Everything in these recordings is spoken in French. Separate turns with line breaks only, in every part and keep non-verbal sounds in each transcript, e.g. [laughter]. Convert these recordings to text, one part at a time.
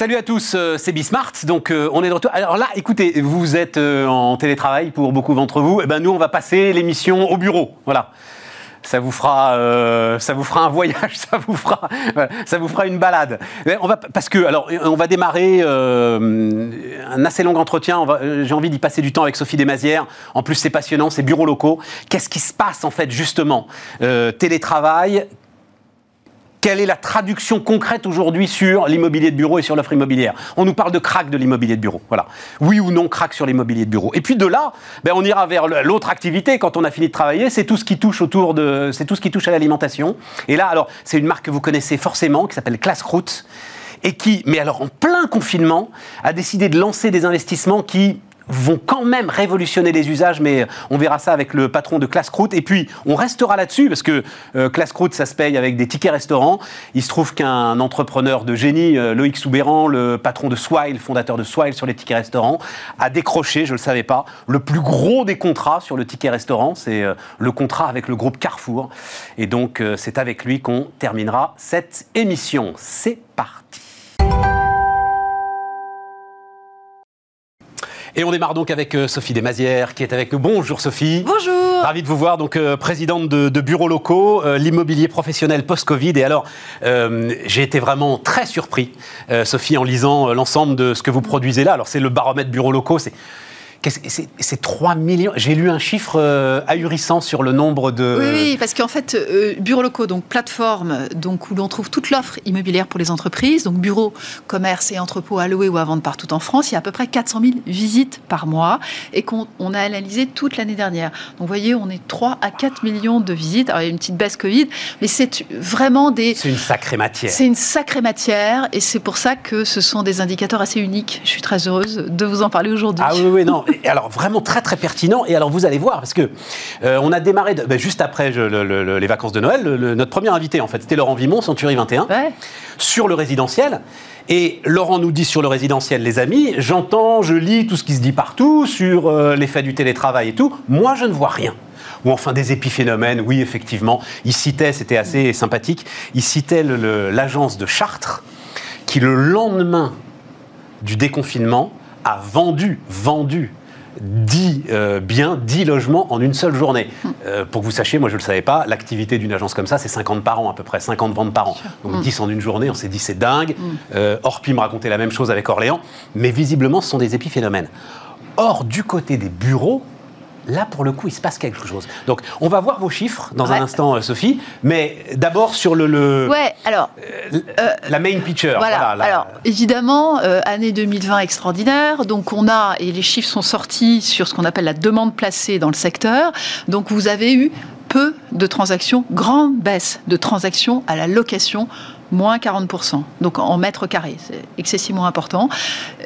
Salut à tous, euh, c'est Bismart. Donc euh, on est de retour. Alors là, écoutez, vous êtes euh, en télétravail pour beaucoup d'entre vous. Et eh ben nous, on va passer l'émission au bureau. Voilà. Ça vous fera, un voyage, ça vous fera, [laughs] ça vous fera une balade. On va parce que alors on va démarrer un assez long entretien. J'ai envie d'y passer du temps avec Sophie Desmazières. En plus, c'est passionnant, c'est bureaux locaux. Qu'est-ce qui se passe en fait justement Télétravail, quelle est la traduction concrète aujourd'hui sur l'immobilier de bureau et sur l'offre immobilière? On nous parle de crack de l'immobilier de bureau. Voilà. Oui ou non crack sur l'immobilier de bureau. Et puis de là, ben on ira vers l'autre activité quand on a fini de travailler. C'est tout ce qui touche autour de, c'est tout ce qui touche à l'alimentation. Et là, alors, c'est une marque que vous connaissez forcément qui s'appelle Class Route et qui, mais alors en plein confinement, a décidé de lancer des investissements qui vont quand même révolutionner les usages, mais on verra ça avec le patron de Classcroute. Et puis, on restera là-dessus, parce que euh, ça se paye avec des tickets restaurants. Il se trouve qu'un entrepreneur de génie, euh, Loïc Soubéran, le patron de Swile, fondateur de Swile sur les tickets restaurants, a décroché, je ne le savais pas, le plus gros des contrats sur le ticket restaurant. C'est euh, le contrat avec le groupe Carrefour. Et donc, euh, c'est avec lui qu'on terminera cette émission. C'est parti. Et on démarre donc avec euh, Sophie Desmazières qui est avec nous. Bonjour Sophie.
Bonjour.
Ravi de vous voir, donc euh, présidente de, bureaux locaux, euh, l'immobilier professionnel post-Covid. Et alors, j'ai été vraiment très surpris, Sophie, en lisant l'ensemble de ce que vous produisez là. Alors, c'est le baromètre bureaux locaux, c'est c'est 3 millions. J'ai lu un chiffre euh, ahurissant sur le nombre de.
Oui, oui parce qu'en fait, euh, bureaux locaux, donc plateforme, donc où l'on trouve toute l'offre immobilière pour les entreprises, donc bureaux, commerce et entrepôts à louer ou à vendre partout en France, il y a à peu près 400 000 visites par mois et qu'on a analysé toute l'année dernière. Donc vous voyez, on est 3 à 4 millions de visites. Alors il y a une petite baisse Covid, mais c'est vraiment des.
C'est une sacrée matière.
C'est une sacrée matière et c'est pour ça que ce sont des indicateurs assez uniques. Je suis très heureuse de vous en parler aujourd'hui.
Ah oui, oui, non alors vraiment très très pertinent. Et alors vous allez voir, parce que euh, on a démarré ben, juste après les vacances de Noël, notre premier invité en fait, c'était Laurent Vimon, Century 21, sur le résidentiel. Et Laurent nous dit sur le résidentiel, les amis, j'entends, je lis tout ce qui se dit partout sur euh, l'effet du télétravail et tout. Moi, je ne vois rien ou enfin des épiphénomènes, oui, effectivement. Il citait, c'était assez sympathique, il citait l'agence de Chartres qui, le lendemain du déconfinement, a vendu, vendu 10 euh, biens, 10 logements en une seule journée. Euh, pour que vous sachiez, moi je ne le savais pas, l'activité d'une agence comme ça, c'est 50 par an à peu près, 50 ventes par an. Donc 10 mm. en une journée, on s'est dit c'est dingue. Mm. Euh, Orpi me racontait la même chose avec Orléans, mais visiblement ce sont des épiphénomènes. Or, du côté des bureaux, Là, pour le coup, il se passe quelque chose. Donc, on va voir vos chiffres dans un instant, euh, Sophie. Mais d'abord sur le, le
ouais, alors,
euh, la main picture.
Voilà. Alors, évidemment, euh, année 2020 extraordinaire. Donc, on a et les chiffres sont sortis sur ce qu'on appelle la demande placée dans le secteur. Donc, vous avez eu peu de transactions, grande baisse de transactions à la location moins 40%, donc en mètres carrés, c'est excessivement important.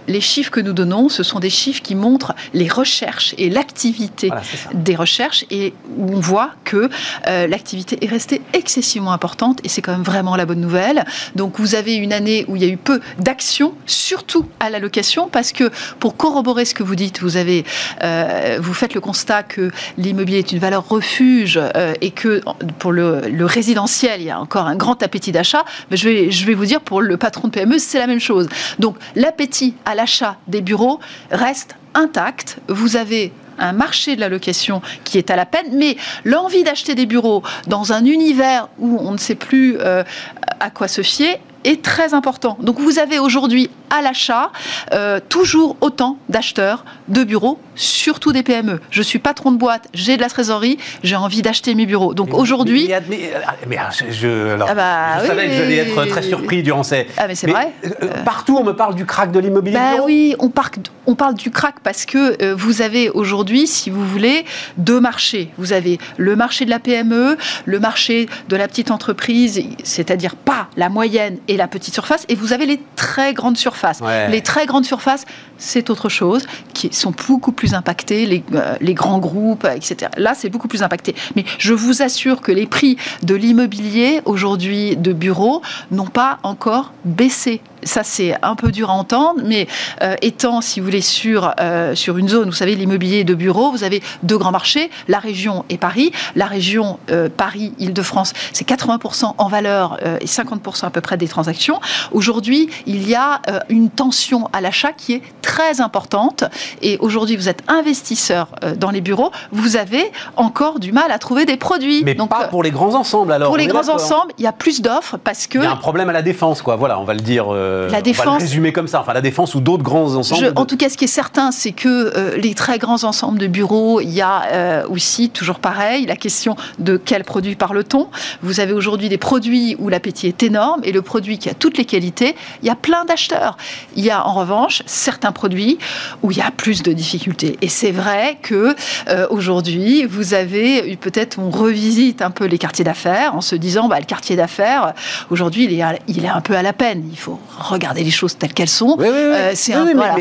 Les chiffres que nous donnons, ce sont des chiffres qui montrent les recherches et l'activité des recherches, et où on voit que euh, l'activité est restée excessivement importante, et c'est quand même vraiment la bonne nouvelle. Donc vous avez une année où il y a eu peu d'actions, surtout à la location, parce que pour corroborer ce que vous dites, vous, avez, euh, vous faites le constat que l'immobilier est une valeur refuge, euh, et que pour le, le résidentiel, il y a encore un grand appétit d'achat je vais, je vais vous dire, pour le patron de PME, c'est la même chose. Donc l'appétit à l'achat des bureaux reste intact. Vous avez un marché de la location qui est à la peine, mais l'envie d'acheter des bureaux dans un univers où on ne sait plus euh, à quoi se fier est très important. Donc vous avez aujourd'hui à l'achat euh, toujours autant d'acheteurs de bureaux, surtout des PME. Je suis patron de boîte, j'ai de la trésorerie, j'ai envie d'acheter mes bureaux. Donc aujourd'hui...
Mais, mais, ah, je, alors, ah bah je savais que j'allais être très surpris durant ces...
Ah mais c'est vrai.
Euh, euh, partout on me parle du crack de l'immobilier.
Bah oui, on parle du crack parce que vous avez aujourd'hui, si vous voulez, deux marchés. Vous avez le marché de la PME, le marché de la petite entreprise, c'est-à-dire pas la moyenne et la petite surface, et vous avez les très grandes surfaces. Les très grandes surfaces, c'est autre chose, qui sont beaucoup plus impactées, les, euh, les grands groupes, etc. Là, c'est beaucoup plus impacté. Mais je vous assure que les prix de l'immobilier aujourd'hui de bureaux n'ont pas encore baissé ça c'est un peu dur à entendre, mais euh, étant, si vous voulez, sur, euh, sur une zone, vous savez, l'immobilier de bureau, vous avez deux grands marchés, la région et Paris. La région Paris-Île-de-France, c'est 80% en valeur et 50% à peu près des transactions. Aujourd'hui, il y a une tension à l'achat qui est très importante. Et aujourd'hui, vous êtes investisseur dans les bureaux, vous avez encore du mal à trouver des produits.
Mais Donc, pas pour les grands ensembles alors.
Pour les grands ensembles, il y a plus d'offres parce que.
Il y a un problème à la défense, quoi. Voilà, on va le dire. Euh, la défense. On va le résumer comme ça. Enfin, la défense ou d'autres grands ensembles.
En tout cas, ce qui est certain, c'est que euh, les très grands ensembles de bureaux, il y a euh, aussi toujours pareil la question de quel produit parle-t-on. Vous avez aujourd'hui des produits où l'appétit est énorme et le produit qui a toutes les qualités, il y a plein d'acheteurs. Il y a en revanche certains produits où il y a plus de difficultés. Et c'est vrai que aujourd'hui, vous avez peut-être on revisite un peu les quartiers d'affaires en se disant bah, le quartier d'affaires aujourd'hui il est, il est un peu à la peine. Il faut regarder les choses telles qu'elles sont.
c'est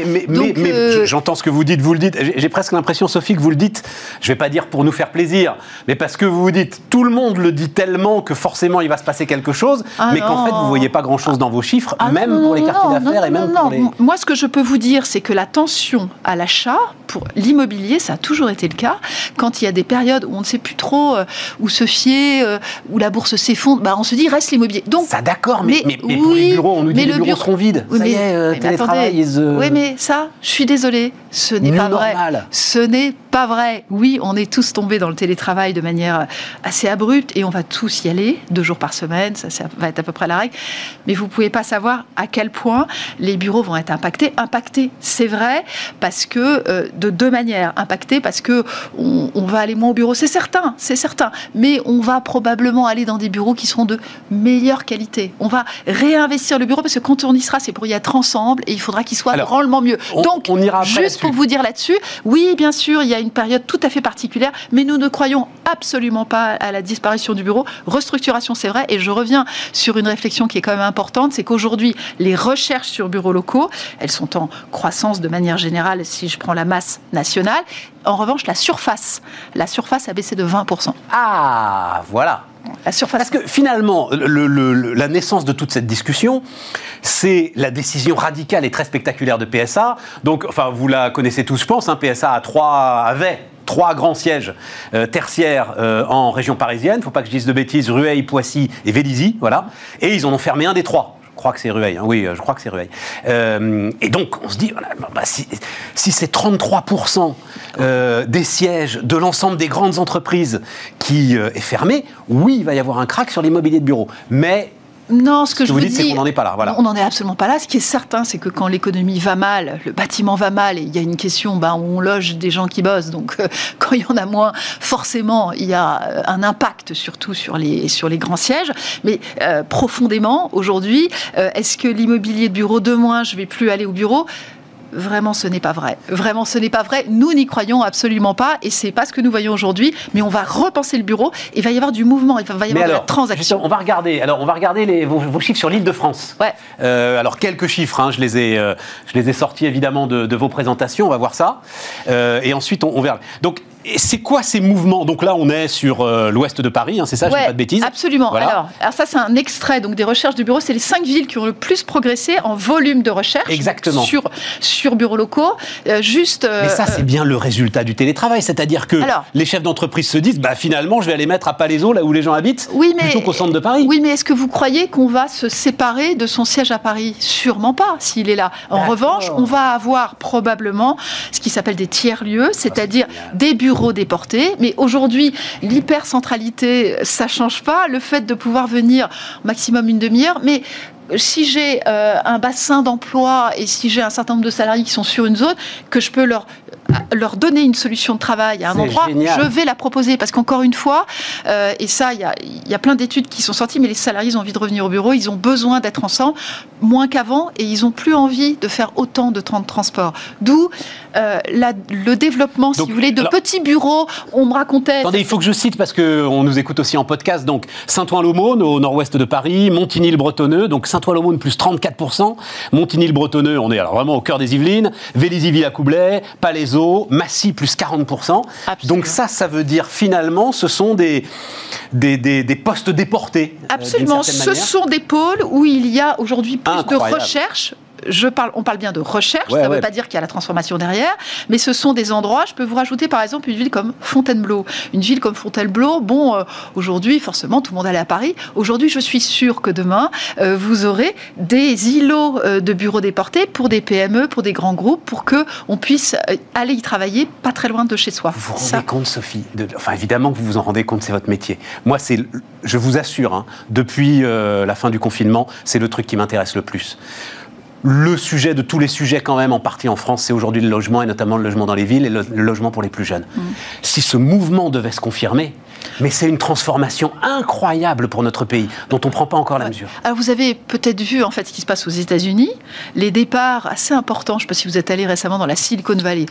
mais, euh, j'entends ce que vous dites, vous le dites. J'ai presque l'impression, Sophie, que vous le dites. Je vais pas dire pour nous faire plaisir, mais parce que vous vous dites tout le monde le dit tellement que forcément il va se passer quelque chose, ah mais qu'en fait vous voyez pas grand chose dans vos chiffres, ah même pour les quartiers d'affaires et même pour les.
Moi, ce que je peux vous dire, c'est que la tension à l'achat pour l'immobilier, ça a toujours été le cas. Quand il y a des périodes où on ne sait plus trop euh, où se fier, euh, où la bourse s'effondre, bah, on se dit reste l'immobilier.
Donc, ça d'accord, mais, mais, pour les bureaux, on nous dit que les bureaux seront vides.
Oui, ça y est, euh, Oui, mais ça, je suis désolée, ce n'est pas vrai. Ce n'est pas vrai. Oui, on est tous tombés dans le télétravail de manière assez abrupte et on va tous y aller, deux jours par semaine, ça, ça va être à peu près la règle. Mais vous pouvez pas savoir à quel point les bureaux vont être impactés. Impactés, c'est vrai, parce que euh, de deux manières. Impactés parce que on, va aller moins au bureau, c'est certain, c'est certain. Mais on va probablement aller dans des bureaux qui seront de meilleure qualité. On va réinvestir le bureau parce que quand on y sera, c'est pour y être ensemble et il faudra qu'il soit grandement mieux. Donc, on ira juste pour vous dire là-dessus, oui, bien sûr, il y a une période tout à fait particulière, mais nous ne croyons absolument pas à la disparition du bureau. Restructuration, c'est vrai, et je reviens sur une réflexion qui est quand même importante, c'est qu'aujourd'hui, les recherches sur bureaux locaux, elles sont en croissance de manière générale, si je prends la masse nationale. En revanche, la surface, la surface a baissé de 20%.
Ah, voilà. La surface. Parce que finalement, la naissance de toute cette discussion, c'est la décision radicale et très spectaculaire de PSA. Donc, enfin, vous la connaissez tous, je pense. Hein, PSA a trois, avait trois grands sièges euh, tertiaires euh, en région parisienne. Faut pas que je dise de bêtises, Rueil, Poissy et Vélizy, voilà. Et ils en ont fermé un des trois. Je crois que c'est Rueil, hein. oui, euh, je crois que c'est Rueil. et donc, on se dit, bah, si, c'est 33% des sièges de l'ensemble des grandes entreprises qui est fermé, oui, il va y avoir un crack sur l'immobilier de bureau. Mais
non, ce que je
vous,
dis, c'est
qu'on n'en est pas là. Voilà.
On n'en est absolument pas là. Ce qui est certain, c'est que quand l'économie va mal, le bâtiment va mal, et il y a une question où on loge des gens qui bossent. Donc, euh, [laughs] quand il y en a moins, forcément, il y a euh, un impact surtout sur les, sur les grands sièges. Mais euh, profondément, aujourd'hui, est-ce que l'immobilier de bureau, de moins, je vais plus aller au bureau? Vraiment, ce n'est pas vrai. Vraiment, ce n'est pas vrai. Nous n'y croyons absolument pas, et c'est pas ce que nous voyons aujourd'hui. Mais on va repenser le bureau. Et il va y avoir du mouvement. Il va y avoir de la transaction.
On va regarder. Alors, on va regarder les, vos, chiffres sur l'île de France.
Ouais.
Euh, alors, quelques chiffres. Hein, je les ai, euh, je les ai sortis évidemment de, vos présentations. On va voir ça. Euh, et ensuite, on, on verra. Donc, et c'est quoi ces mouvements? Donc là, on est sur euh, l'ouest de Paris, hein, c'est ça, je dis pas de bêtises?
Absolument. Alors, alors, ça, c'est un extrait donc des recherches du bureau. C'est les cinq villes qui ont le plus progressé en volume de recherche.
Exactement.
Sur, sur bureaux locaux. Euh, juste.
Euh, mais ça, c'est bien le résultat du télétravail, c'est-à-dire que les chefs d'entreprise se disent, bah finalement, je vais aller mettre à Palaiso, là où les gens habitent, oui, mais, plutôt qu'au centre de Paris.
Oui, mais est-ce que vous croyez qu'on va se séparer de son siège à Paris? Sûrement pas, s'il est là. En revanche, on va avoir probablement ce qui s'appelle des tiers lieux, ah, c'est-à-dire des bureaux mais aujourd'hui, l'hypercentralité, ça change pas. Le fait de pouvoir venir maximum une demi-heure, mais si j'ai euh, un bassin d'emploi et si j'ai un certain nombre de salariés qui sont sur une zone, que je peux leur leur donner une solution de travail à un endroit, je vais la proposer. Parce qu'encore une fois, euh, et ça, il y a, plein d'études qui sont sorties, mais les salariés ont envie de revenir au bureau, ils ont besoin d'être ensemble, moins qu'avant, et ils n'ont plus envie de faire autant de temps de transport. D'où euh, le développement, si vous voulez, de petits bureaux. On me racontait.
Attendez, il faut que je cite parce qu'on nous écoute aussi en podcast. Donc, Saint-Ouen-l'Aumône, au nord-ouest de Paris, Montigny-le-Bretonneux, donc Saint-Ouen-l'Aumône plus 34%, Montigny-le-Bretonneux, on est alors vraiment au cœur des Yvelines, Vélizy-Villacoublay, Palaiso, réseau, Massy plus 40%. Donc ça, ça veut dire finalement, ce sont des, des, des, postes déportés.
Absolument, ce sont des pôles où il y a aujourd'hui plus de recherche je parle, on parle bien de recherche, ça ne veut pas dire qu'il y a la transformation derrière, mais ce sont des endroits, je peux vous rajouter par exemple une ville comme Fontainebleau. Une ville comme Fontainebleau, bon, euh, aujourd'hui, forcément, tout le monde allait à Paris. Aujourd'hui, je suis sûr que demain, euh, vous aurez des îlots euh, de bureaux déportés pour des PME, pour des grands groupes, pour qu'on puisse aller y travailler pas très loin de chez soi.
Vous vous rendez compte, Sophie Enfin, évidemment que vous vous en rendez compte, c'est votre métier. Moi, c'est, je vous assure, hein, depuis la fin du confinement, c'est le truc qui m'intéresse le plus le sujet de tous les sujets quand même en partie en France, c'est aujourd'hui le logement et notamment le logement dans les villes et le, logement pour les plus jeunes. Mmh. Si ce mouvement devait se confirmer, mais c'est une transformation incroyable pour notre pays, dont on ne prend pas encore la mesure.
Alors vous avez peut-être vu en fait ce qui se passe aux États-Unis, les départs assez importants. Je ne sais pas si vous êtes allé récemment dans la Silicon Valley.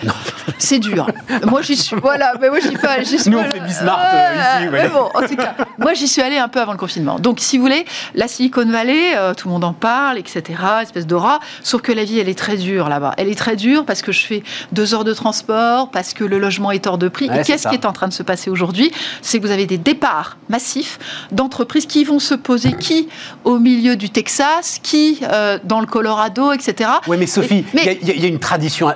C'est dur. moi j'y suis. Voilà, mais moi j'y pas.
Nous on fait Bismarck euh, ici.
Mais bon, en tout cas, moi j'y suis allé un peu avant le confinement. Donc si vous voulez, la Silicon Valley, euh, tout le monde en parle, etc. Espèce d'aura. Sauf que la vie elle est très dure là-bas. Elle est très dure parce que je fais deux heures de transport, parce que le logement est hors de prix. Et qu'est-ce qui est en train de se passer aujourd'hui? C'est vous avez des départs massifs d'entreprises qui vont se poser, qui au milieu du Texas, qui euh, dans le Colorado, etc.
Oui, mais Sophie, il y, a une tradition.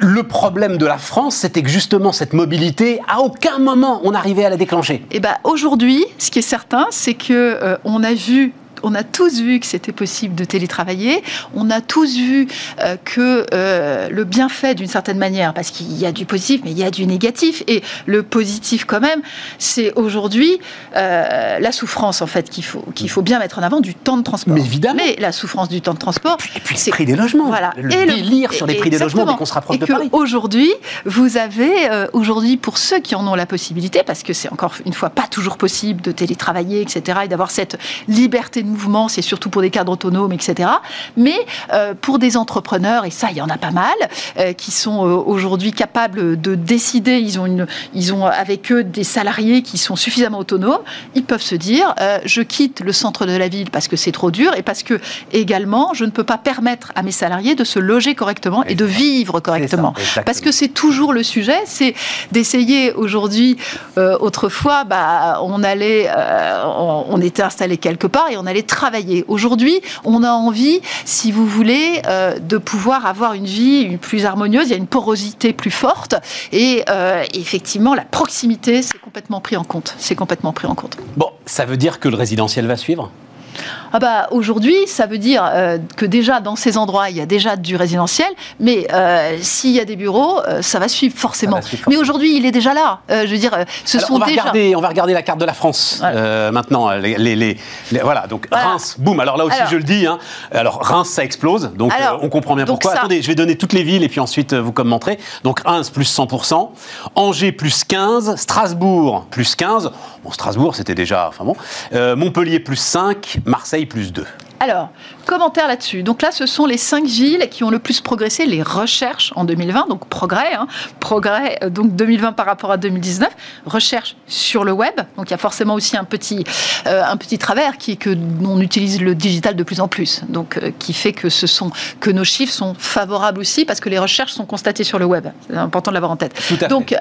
Le problème de la France, c'était que justement cette mobilité, à aucun moment on arrivait à la déclencher.
Et eh ben aujourd'hui, ce qui est certain, c'est que euh, on a vu on a tous vu que c'était possible de télétravailler. On a tous vu euh, que euh, le bienfait, d'une certaine manière, parce qu'il y a du positif, mais il y a du négatif. Et le positif, quand même, c'est aujourd'hui euh, la souffrance, en fait, qu'il faut, qu'il faut bien mettre en avant du temps de transport.
Mais évidemment.
Mais la souffrance du temps de transport.
Et puis, c'est le prix des logements. Voilà. Le et délire sur les prix des logements dès qu'on se rapproche et de Paris.
Aujourd'hui, vous avez, aujourd'hui, pour ceux qui en ont la possibilité, parce que c'est encore une fois pas toujours possible de télétravailler, etc., et d'avoir cette liberté de mouvement, c'est surtout pour des cadres autonomes, etc. Mais euh, pour des entrepreneurs, et ça, il y en a pas mal, euh, qui sont euh, aujourd'hui capables de décider, ils ont, une, ils ont avec eux des salariés qui sont suffisamment autonomes, ils peuvent se dire, je quitte le centre de la ville parce que c'est trop dur et parce que également, je ne peux pas permettre à mes salariés de se loger correctement et de vivre correctement. parce que c'est toujours le sujet, c'est d'essayer aujourd'hui, autrefois, bah, on allait, on, on était installé quelque part et on allait travailler. Aujourd'hui, on a envie, si vous voulez, euh, de pouvoir avoir une vie plus harmonieuse. Il y a une porosité plus forte et euh, effectivement, la proximité, c'est complètement pris en compte. C'est complètement pris en compte.
Bon, ça veut dire que le résidentiel va suivre?
Ah bah, Aujourd'hui, ça veut dire euh, que déjà dans ces endroits, il y a déjà du résidentiel, mais euh, s'il y a des bureaux, euh, ça, va suivre forcément. Mais aujourd'hui, il est déjà là. je veux dire, ce sont
on va
déjà...
Regarder, on va regarder la carte de la France maintenant. Les, les, voilà, donc Reims, boum. Alors là aussi, je le dis. Hein. alors Reims, ça explose, donc on comprend bien pourquoi. Attendez, je vais donner toutes les villes et puis ensuite vous commenterez. Donc Reims, plus 100%. Angers, plus 15. Strasbourg, plus 15. Bon, Strasbourg, c'était déjà... Enfin bon. Montpellier, plus 5. Marseille plus 2.
Alors, commentaire là-dessus. Donc là, ce sont les cinq villes qui ont le plus progressé les recherches en 2020. Donc progrès, hein. progrès euh, donc 2020 par rapport à 2019. Recherche sur le web. Donc il y a forcément aussi un petit, euh, un petit travers qui est que on utilise le digital de plus en plus. Donc euh, qui fait que ce sont que nos chiffres sont favorables aussi parce que les recherches sont constatées sur le web. C'est important de l'avoir en tête.
donc,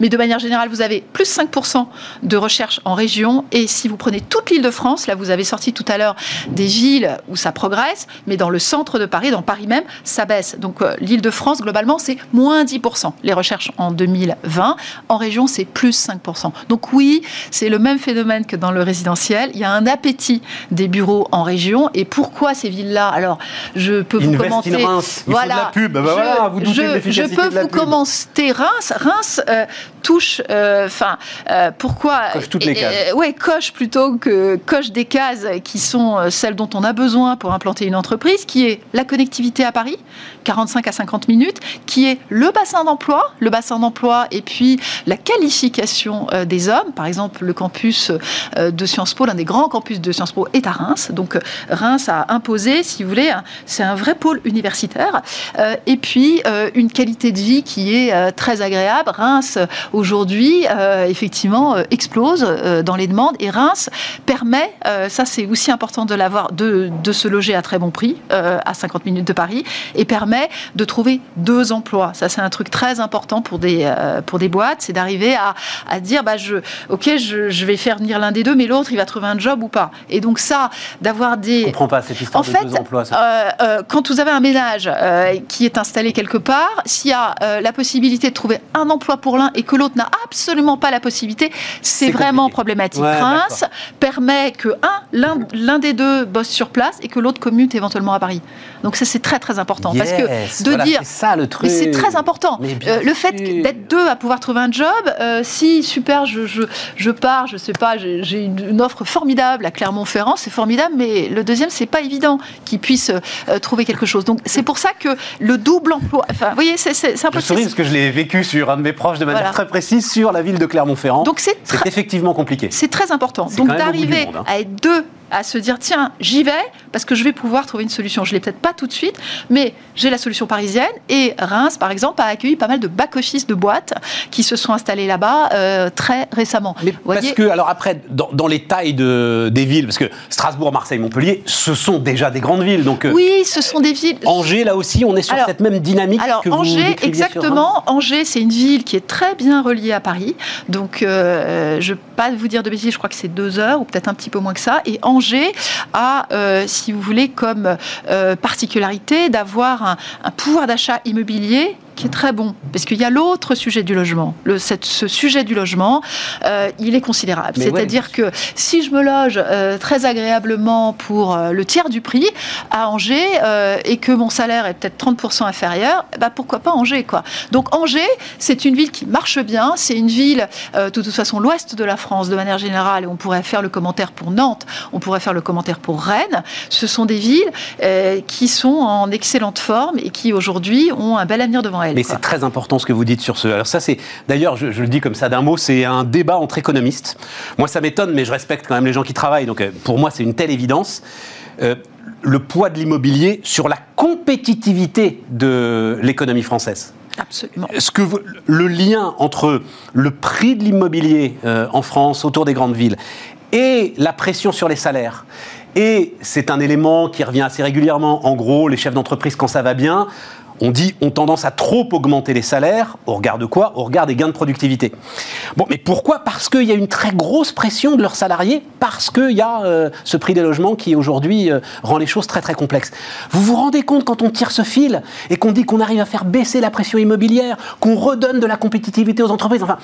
mais de manière générale, vous avez plus 5% de recherche en région. Et si vous prenez toute l'île de France, là vous avez sorti tout à l'heure des villes où ça progresse, mais dans le centre de Paris, dans Paris même, ça baisse. Donc euh, l'île de France, globalement, c'est moins 10%. Les recherches en 2020. En région, c'est plus 5%. Donc oui, c'est le même phénomène que dans le résidentiel. Il y a un appétit des bureaux en région. Et pourquoi ces villes-là? Alors, je peux vous commenter...
Reims. Il voilà. Faut de la pub. Ben voilà, vous
je, je peux vous commenter Reims. Reims euh, touche... Euh, enfin, pourquoi
Coche toutes les cases.
ouais, coche plutôt que coche des cases qui sont celles dont on on a besoin pour implanter une entreprise, qui est la connectivité à Paris, 45 à 50 minutes, qui est le bassin d'emploi, le bassin d'emploi et puis la qualification euh, des hommes. Par exemple, le campus euh, de Sciences Po, l'un des grands campus de Sciences Po est à Reims. Donc euh, Reims a imposé, si vous voulez, c'est un vrai pôle universitaire. Et puis une qualité de vie qui est très agréable. Reims, aujourd'hui, effectivement, explose dans les demandes et Reims permet, ça c'est aussi important de l'avoir, de, de se loger à très bon prix, à 50 minutes de Paris, et permet de trouver deux emplois. Ça, c'est un truc très important pour des, euh, pour des boîtes, c'est d'arriver à, à, dire, bah, je, ok, je, je vais faire venir l'un des deux, mais l'autre, il va trouver un job ou pas. Et donc ça, d'avoir des... Je
comprends pas cette histoire
en fait,
deux emplois.
Euh, euh, quand vous avez un ménage euh, qui est installé quelque part, s'il y a euh, la possibilité de trouver un emploi pour l'un et que l'autre n'a absolument pas la possibilité, c'est vraiment
compliqué.
problématique.
Ouais,
Prince permet que un, l'un, l'un des deux bosse sur place et que l'autre commute éventuellement à Paris. Donc ça, c'est très très important parce que de
voilà,
dire
c'est ça le truc.
mais c'est très important. Euh, le fait d'être deux à pouvoir trouver un job, euh, si super, je, je, je pars, je sais pas, j'ai une, offre formidable à Clermont-Ferrand, c'est formidable, mais le deuxième, c'est pas évident qu'il puisse euh, trouver quelque chose. Donc c'est pour ça que le double emploi, enfin, vous voyez, c'est un peu
Je souris parce que je l'ai vécu sur un de mes proches de manière
Voilà.
très précise sur la ville de Clermont-Ferrand.
Donc c'est
effectivement compliqué.
c'est très important. Donc d'arriver
hein.
à être deux, à se dire tiens, j'y vais parce que je vais pouvoir trouver une solution. Je l'ai peut-être pas tout de suite, mais j'ai la solution parisienne et Reims, par exemple, a accueilli pas mal de back-office de boîtes qui se sont installées là-bas euh, très récemment.
Mais
Vous
parce
voyez,
que, alors après, dans, dans les tailles de, des villes, parce que Strasbourg, Marseille, Montpellier, ce sont déjà des grandes villes. Donc, euh,
oui, ce sont des villes.
Angers, là aussi, on est sur
Alors-
cette même dynamique
Alors
que
Angers, exactement. Angers, c'est une ville qui est très bien reliée à Paris. Donc, euh, je ne vais pas vous dire de bêtises, je crois que c'est deux heures ou peut-être un petit peu moins que ça. Et Angers a, euh, si vous voulez, comme particularité d'avoir un, pouvoir d'achat immobilier qui est très bon, parce qu'il y a l'autre sujet du logement. Le, cette- ce sujet du logement, euh, il est considérable.
Ouais,
C'est-à-dire que si je me loge euh, très agréablement pour euh, le tiers du prix à Angers et que mon salaire est peut-être 30% inférieur, bah pourquoi pas Angers quoi. Donc Angers, c'est une ville qui marche bien, c'est une ville de toute façon l'ouest de la France de manière générale et on pourrait faire le commentaire pour Nantes, on pourrait faire le commentaire pour Rennes. Ce sont des villes qui sont en excellente forme et qui aujourd'hui ont un bel avenir devant elles.
Mais c'est très important ce que vous dites sur ce. Alors ça, c'est d'ailleurs, je, je le dis comme ça d'un mot, c'est un débat entre économistes. Moi, ça m'étonne, mais je respecte quand même les gens qui travaillent. Donc, euh, pour moi, c'est une telle évidence. Euh, le poids de l'immobilier sur la compétitivité de l'économie française.
Absolument.
Ce que vous- le lien entre le prix de l'immobilier euh, en France autour des grandes villes et la pression sur les salaires. Et c'est un élément qui revient assez régulièrement. En gros, les chefs d'entreprise, quand ça va bien, on dit ont tendance à trop augmenter les salaires. Au regard de quoi? Au regard des gains de productivité. Bon, mais pourquoi? Parce qu'il y a une très grosse pression de leurs salariés, parce qu'il y a euh, ce prix des logements qui aujourd'hui euh, rend les choses très très complexes. Vous vous rendez compte quand on tire ce fil et qu'on dit qu'on arrive à faire baisser la pression immobilière, qu'on redonne de la compétitivité aux entreprises? Enfin,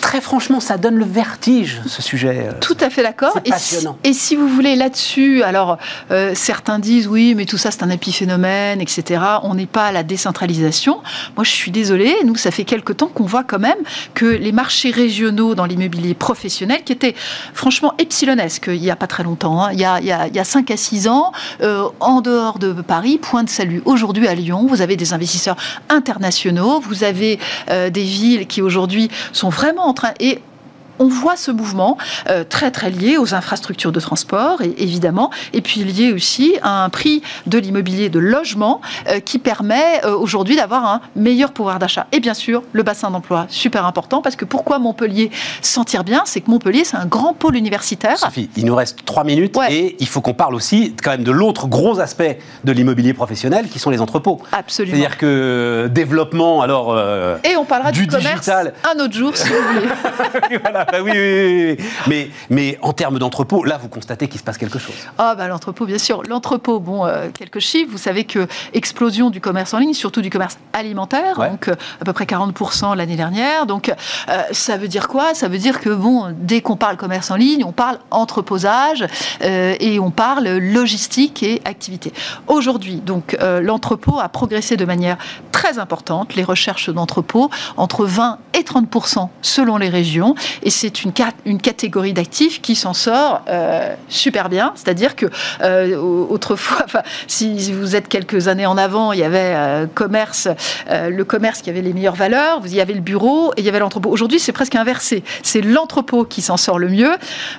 très franchement, ça donne le vertige, ce sujet. euh.
Tout à fait d'accord. Et si, et si vous voulez là-dessus, alors euh, certains disent oui, mais tout ça c'est un épiphénomène, etc. On n'est pas à la décentralisation. Moi, je suis désolée. Nous, ça fait quelque temps qu'on voit quand même que les marchés régionaux dans l'immobilier professionnel, qui étaient franchement epsilonesques il n'y a pas très longtemps, hein, il, y a, il, y a, il y a 5 à 6 ans, euh, en dehors de Paris, point de salut. Aujourd'hui à Lyon, vous avez des investisseurs internationaux, vous avez euh, des villes qui aujourd'hui sont vraiment en train et on voit ce mouvement euh, très très lié aux infrastructures de transport, et, évidemment, et puis lié aussi à un prix de l'immobilier de logement euh, qui permet euh, aujourd'hui d'avoir un meilleur pouvoir d'achat. Et bien sûr, le bassin d'emploi, super important, parce que pourquoi Montpellier s'en tire bien C'est que Montpellier, c'est un grand pôle universitaire.
Sophie, il nous reste trois minutes
Ouais.
et il faut qu'on parle aussi quand même de l'autre gros aspect de l'immobilier professionnel qui sont les entrepôts.
Absolument.
C'est-à-dire que développement, alors.
Et on parlera du,
du
commerce
digital.
un autre jour, si vous voulez. [laughs]
voilà, oui, oui, oui, oui. Mais, mais en termes d'entrepôt, là, vous constatez qu'il se passe quelque chose.
Ah bah l'entrepôt, bien sûr. L'entrepôt, bon, euh, quelques chiffres. Vous savez que explosion du commerce en ligne, surtout du commerce alimentaire,
Ouais.
donc euh, à peu près 40% l'année dernière. Donc euh, ça veut dire quoi? Ça veut dire que bon, dès qu'on parle commerce en ligne, on parle entreposage et on parle logistique et activité. Aujourd'hui, donc l'entrepôt a progressé de manière très importante. Les recherches d'entrepôt entre 20 et 30% selon les régions, et c'est une, une catégorie d'actifs qui s'en sort euh, super bien. C'est-à-dire que euh, au- autrefois, [laughs] enfin, si vous êtes quelques années en avant, il y avait euh, commerce, le commerce qui avait les meilleures valeurs, vous y avait le bureau et il y avait l'entrepôt. Aujourd'hui, c'est presque inversé. C'est l'entrepôt qui s'en sort le mieux.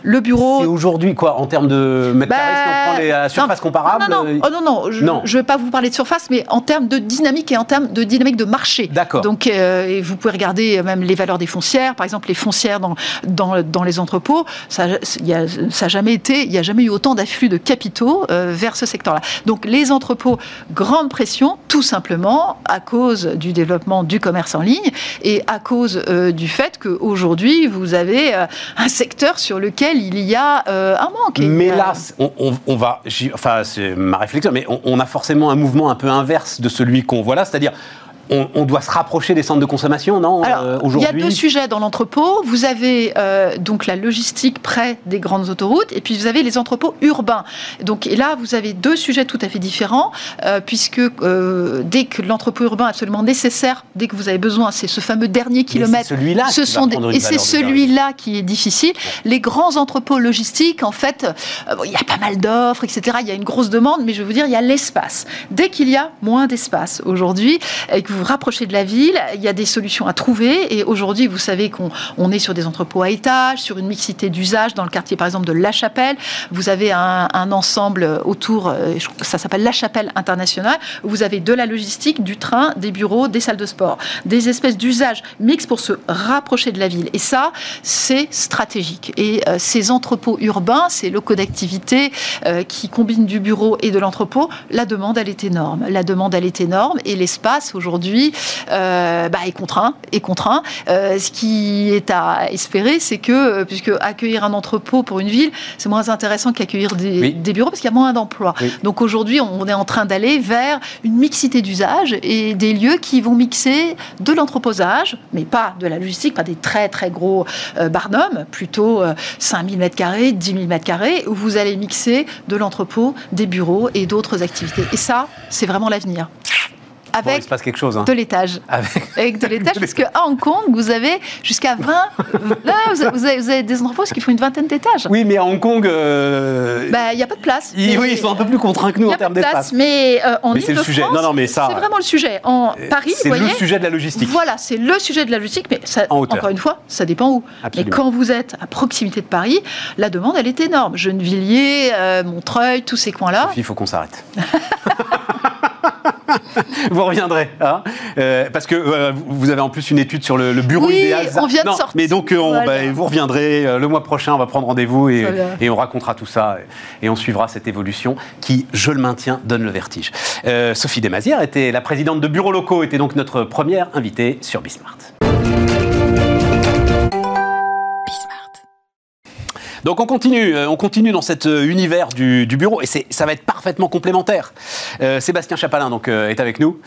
Le bureau.
C'est aujourd'hui, quoi, en termes de mètres
Bah,
carrés, si on prend les surfaces
non,
comparables
Non, non, Oh, non, non, je ne vais pas vous parler de surface, mais en termes de dynamique et en termes de dynamique de marché.
D'accord.
Donc, euh, vous pouvez regarder même les valeurs des foncières. Par exemple, les foncières dans, dans, dans les entrepôts, ça n'a jamais été, il n'y a jamais eu autant d'afflux de capitaux euh, vers ce secteur-là. Donc, les entrepôts, grande pression, tout simplement à cause du développement du commerce en ligne et à cause euh, du fait qu'aujourd'hui, vous avez un secteur sur lequel il y a un manque.
Mais là, on, on, va, enfin, c'est ma réflexion, mais on, on a forcément un mouvement un peu inverse de celui qu'on voit là, c'est-à-dire on, doit se rapprocher des centres de consommation, non
euh, Il y a deux sujets dans l'entrepôt. Vous avez euh, donc la logistique près des grandes autoroutes, et puis vous avez les entrepôts urbains. Donc et là, vous avez deux sujets tout à fait différents, euh, puisque dès que l'entrepôt urbain est absolument nécessaire, dès que vous avez besoin, c'est ce fameux dernier kilomètre.
Celui-là,
ce sont et c'est celui-là qui est difficile. Les grands entrepôts logistiques, en fait, il y a pas mal d'offres, etc. Il y a une grosse demande, mais je veux vous dire, il y a l'espace. Dès qu'il y a moins d'espace aujourd'hui, et que vous vous rapprochez de la ville, il y a des solutions à trouver. Et aujourd'hui, vous savez qu'on est sur des entrepôts à étages, sur une mixité d'usages dans le quartier, par exemple, de La Chapelle. Vous avez un, ensemble autour, euh, ça s'appelle La Chapelle internationale. Vous avez de la logistique, du train, des bureaux, des salles de sport, des espèces d'usages mixtes pour se rapprocher de la ville. Et ça, c'est stratégique. Et euh, ces entrepôts urbains, ces locaux d'activité euh, qui combinent du bureau et de l'entrepôt, la demande, elle est énorme. La demande, elle est énorme. Et l'espace, aujourd'hui, euh, bah, est contraint. Est contraint. Euh, ce qui est à espérer, c'est que, euh, puisque accueillir un entrepôt pour une ville, c'est moins intéressant qu'accueillir des, bureaux parce qu'il y a moins d'emplois. Donc aujourd'hui, on est en train d'aller vers une mixité d'usages et des lieux qui vont mixer de l'entreposage, mais pas de la logistique, pas des très très gros barnums, plutôt 5000 m2, 10 000 m2, où vous allez mixer de l'entrepôt, des bureaux et d'autres activités. Et ça, c'est vraiment l'avenir avec
il passe quelque chose, hein.
de l'étage. Avec... [laughs] de l'étage, [laughs] parce qu'à Hong Kong, vous avez jusqu'à 20. [laughs] là, vous avez, vous avez, des entrepôts qui font une vingtaine d'étages.
Oui, mais à Hong Kong. Euh,
bah, il n'y a pas de place.
oui, ils sont un peu plus contraints que nous en termes d'espace.
Mais euh, en
c'est le sujet. Non, non, mais ça.
C'est vraiment le sujet. En Paris,
c'est le sujet de la logistique.
Voilà, c'est le sujet de la logistique, mais ça, encore une fois, ça dépend où. Mais quand vous êtes à proximité de Paris, la demande, elle est énorme. Gennevilliers, euh, Montreuil, tous ces coins-là.
Il faut qu'on s'arrête. [laughs] vous reviendrez, hein euh, parce que euh, vous avez en plus une étude sur le, bureau
oui,
idéal.
on vient de sortir.
Mais donc euh, bah, vous reviendrez le mois prochain, on va prendre rendez-vous et, et, on racontera tout ça et on suivra cette évolution qui, je le maintiens, donne le vertige. Sophie Desmazières était la présidente de Bureaux Locaux, était donc notre première invitée sur Bismart. Donc on continue, euh, on continue dans cet euh, univers du, bureau et ça va être parfaitement complémentaire. Euh, Sébastien Chapalin donc est avec nous.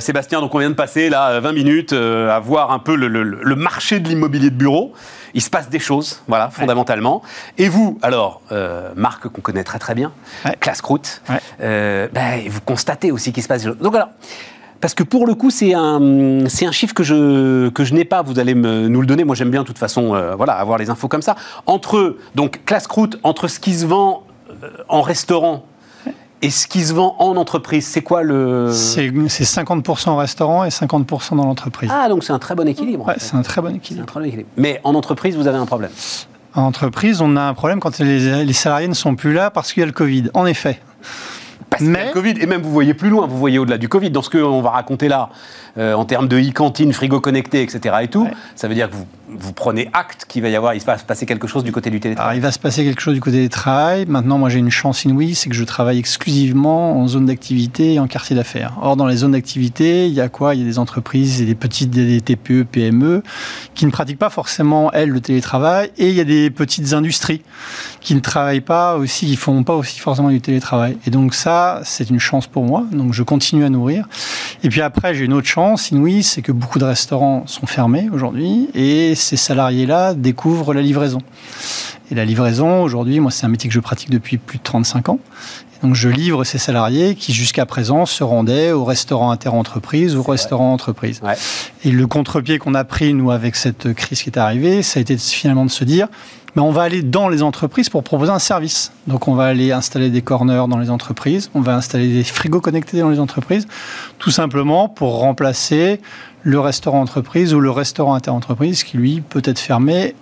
Sébastien, donc on vient de passer là 20 minutes à voir un peu le, marché de l'immobilier de bureau. Il se passe des choses, voilà, fondamentalement. Et vous, alors, Marc qu'on connaît très très bien, Classe Croûte, ben, vous constatez aussi qu'il se passe des choses. Donc alors. Parce que pour le coup, c'est un, c'est un chiffre que je, que je n'ai pas. Vous allez me, nous le donner. Moi, j'aime bien, de toute façon, euh, voilà, avoir les infos comme ça. Entre, donc, classe croûte, entre ce qui se vend euh, en restaurant et ce qui se vend en entreprise, c'est quoi le...
C'est 50% en restaurant et 50% dans l'entreprise.
Ah, donc c'est un très bon équilibre.
Ouais, c'est un très bon équilibre.
Un très bon équilibre. Mais en entreprise, vous avez un problème
En entreprise, on a un problème quand les, les salariés ne sont plus là parce qu'il y a le Covid. En effet.
Le Covid, et même vous voyez plus loin, vous voyez au-delà du Covid, dans ce qu'on va raconter là, euh, en termes de e-cantine, frigo connecté, etc. et tout, ça veut dire que vous, vous prenez acte qu'il va y avoir, il va se passer quelque chose du côté du télétravail.
il va se passer quelque chose du côté du travail. Maintenant, moi, j'ai une chance inouïe, c'est que je travaille exclusivement en zone d'activité et en quartier d'affaires. Or, dans les zones d'activité, il y a quoi? Il y a des entreprises, et des petites, des TPE, PME, qui ne pratiquent pas forcément, elles, le télétravail, et il y a des petites industries qui ne travaillent pas aussi, qui font pas aussi forcément du télétravail. Et donc ça, c'est une chance pour moi. Donc je continue à nourrir. Et puis après, j'ai une autre chance inouïe, c'est que beaucoup de restaurants sont fermés aujourd'hui, et ces salariés-là découvrent la livraison. Et la livraison, aujourd'hui, moi, c'est un métier que je pratique depuis plus de 35 ans. donc, je livre ces salariés qui, jusqu'à présent, se rendaient au restaurant inter-entreprise ou au restaurant entreprise. Et le contre-pied qu'on a pris, nous, avec cette crise qui est arrivée, ça a été finalement de se dire, mais on va aller dans les entreprises pour proposer un service. Donc on va aller installer des corners dans les entreprises, on va installer des frigos connectés dans les entreprises, tout simplement pour remplacer le restaurant entreprise ou le restaurant inter-entreprise qui, lui, peut être fermé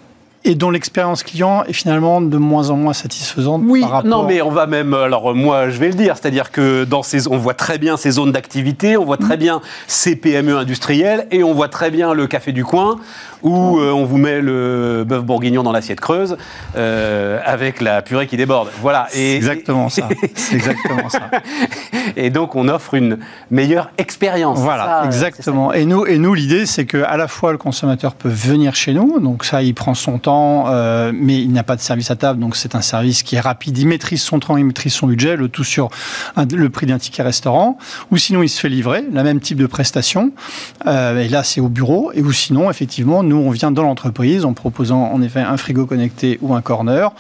et dont l'expérience client est finalement de moins en moins satisfaisante.
Oui,
par rapport...
non, mais on va même. Alors, moi, je vais le dire, c'est-à-dire que dans ces, on voit très bien ces zones d'activité, on voit très
Mm.
bien ces PME industrielles, et on voit très bien le café du coin où euh, on vous met le bœuf bourguignon dans l'assiette creuse euh, avec la purée qui déborde. Voilà.
C'est exactement ça. [laughs] C'est exactement ça. [laughs]
Et donc, on offre une meilleure expérience.
Voilà,
Ça,
exactement. Et nous, et nous l'idée, c'est que à la fois le consommateur peut venir chez nous, donc ça, il prend son temps, euh, mais il n'a pas de service à table, donc c'est un service qui est rapide, il maîtrise son temps, il maîtrise son budget, le tout sur un- le prix d'un ticket restaurant, ou sinon il se fait livrer, le même type de prestation, euh, et là c'est au bureau, et ou sinon, effectivement, nous on vient dans l'entreprise en proposant en effet un frigo connecté ou un corner,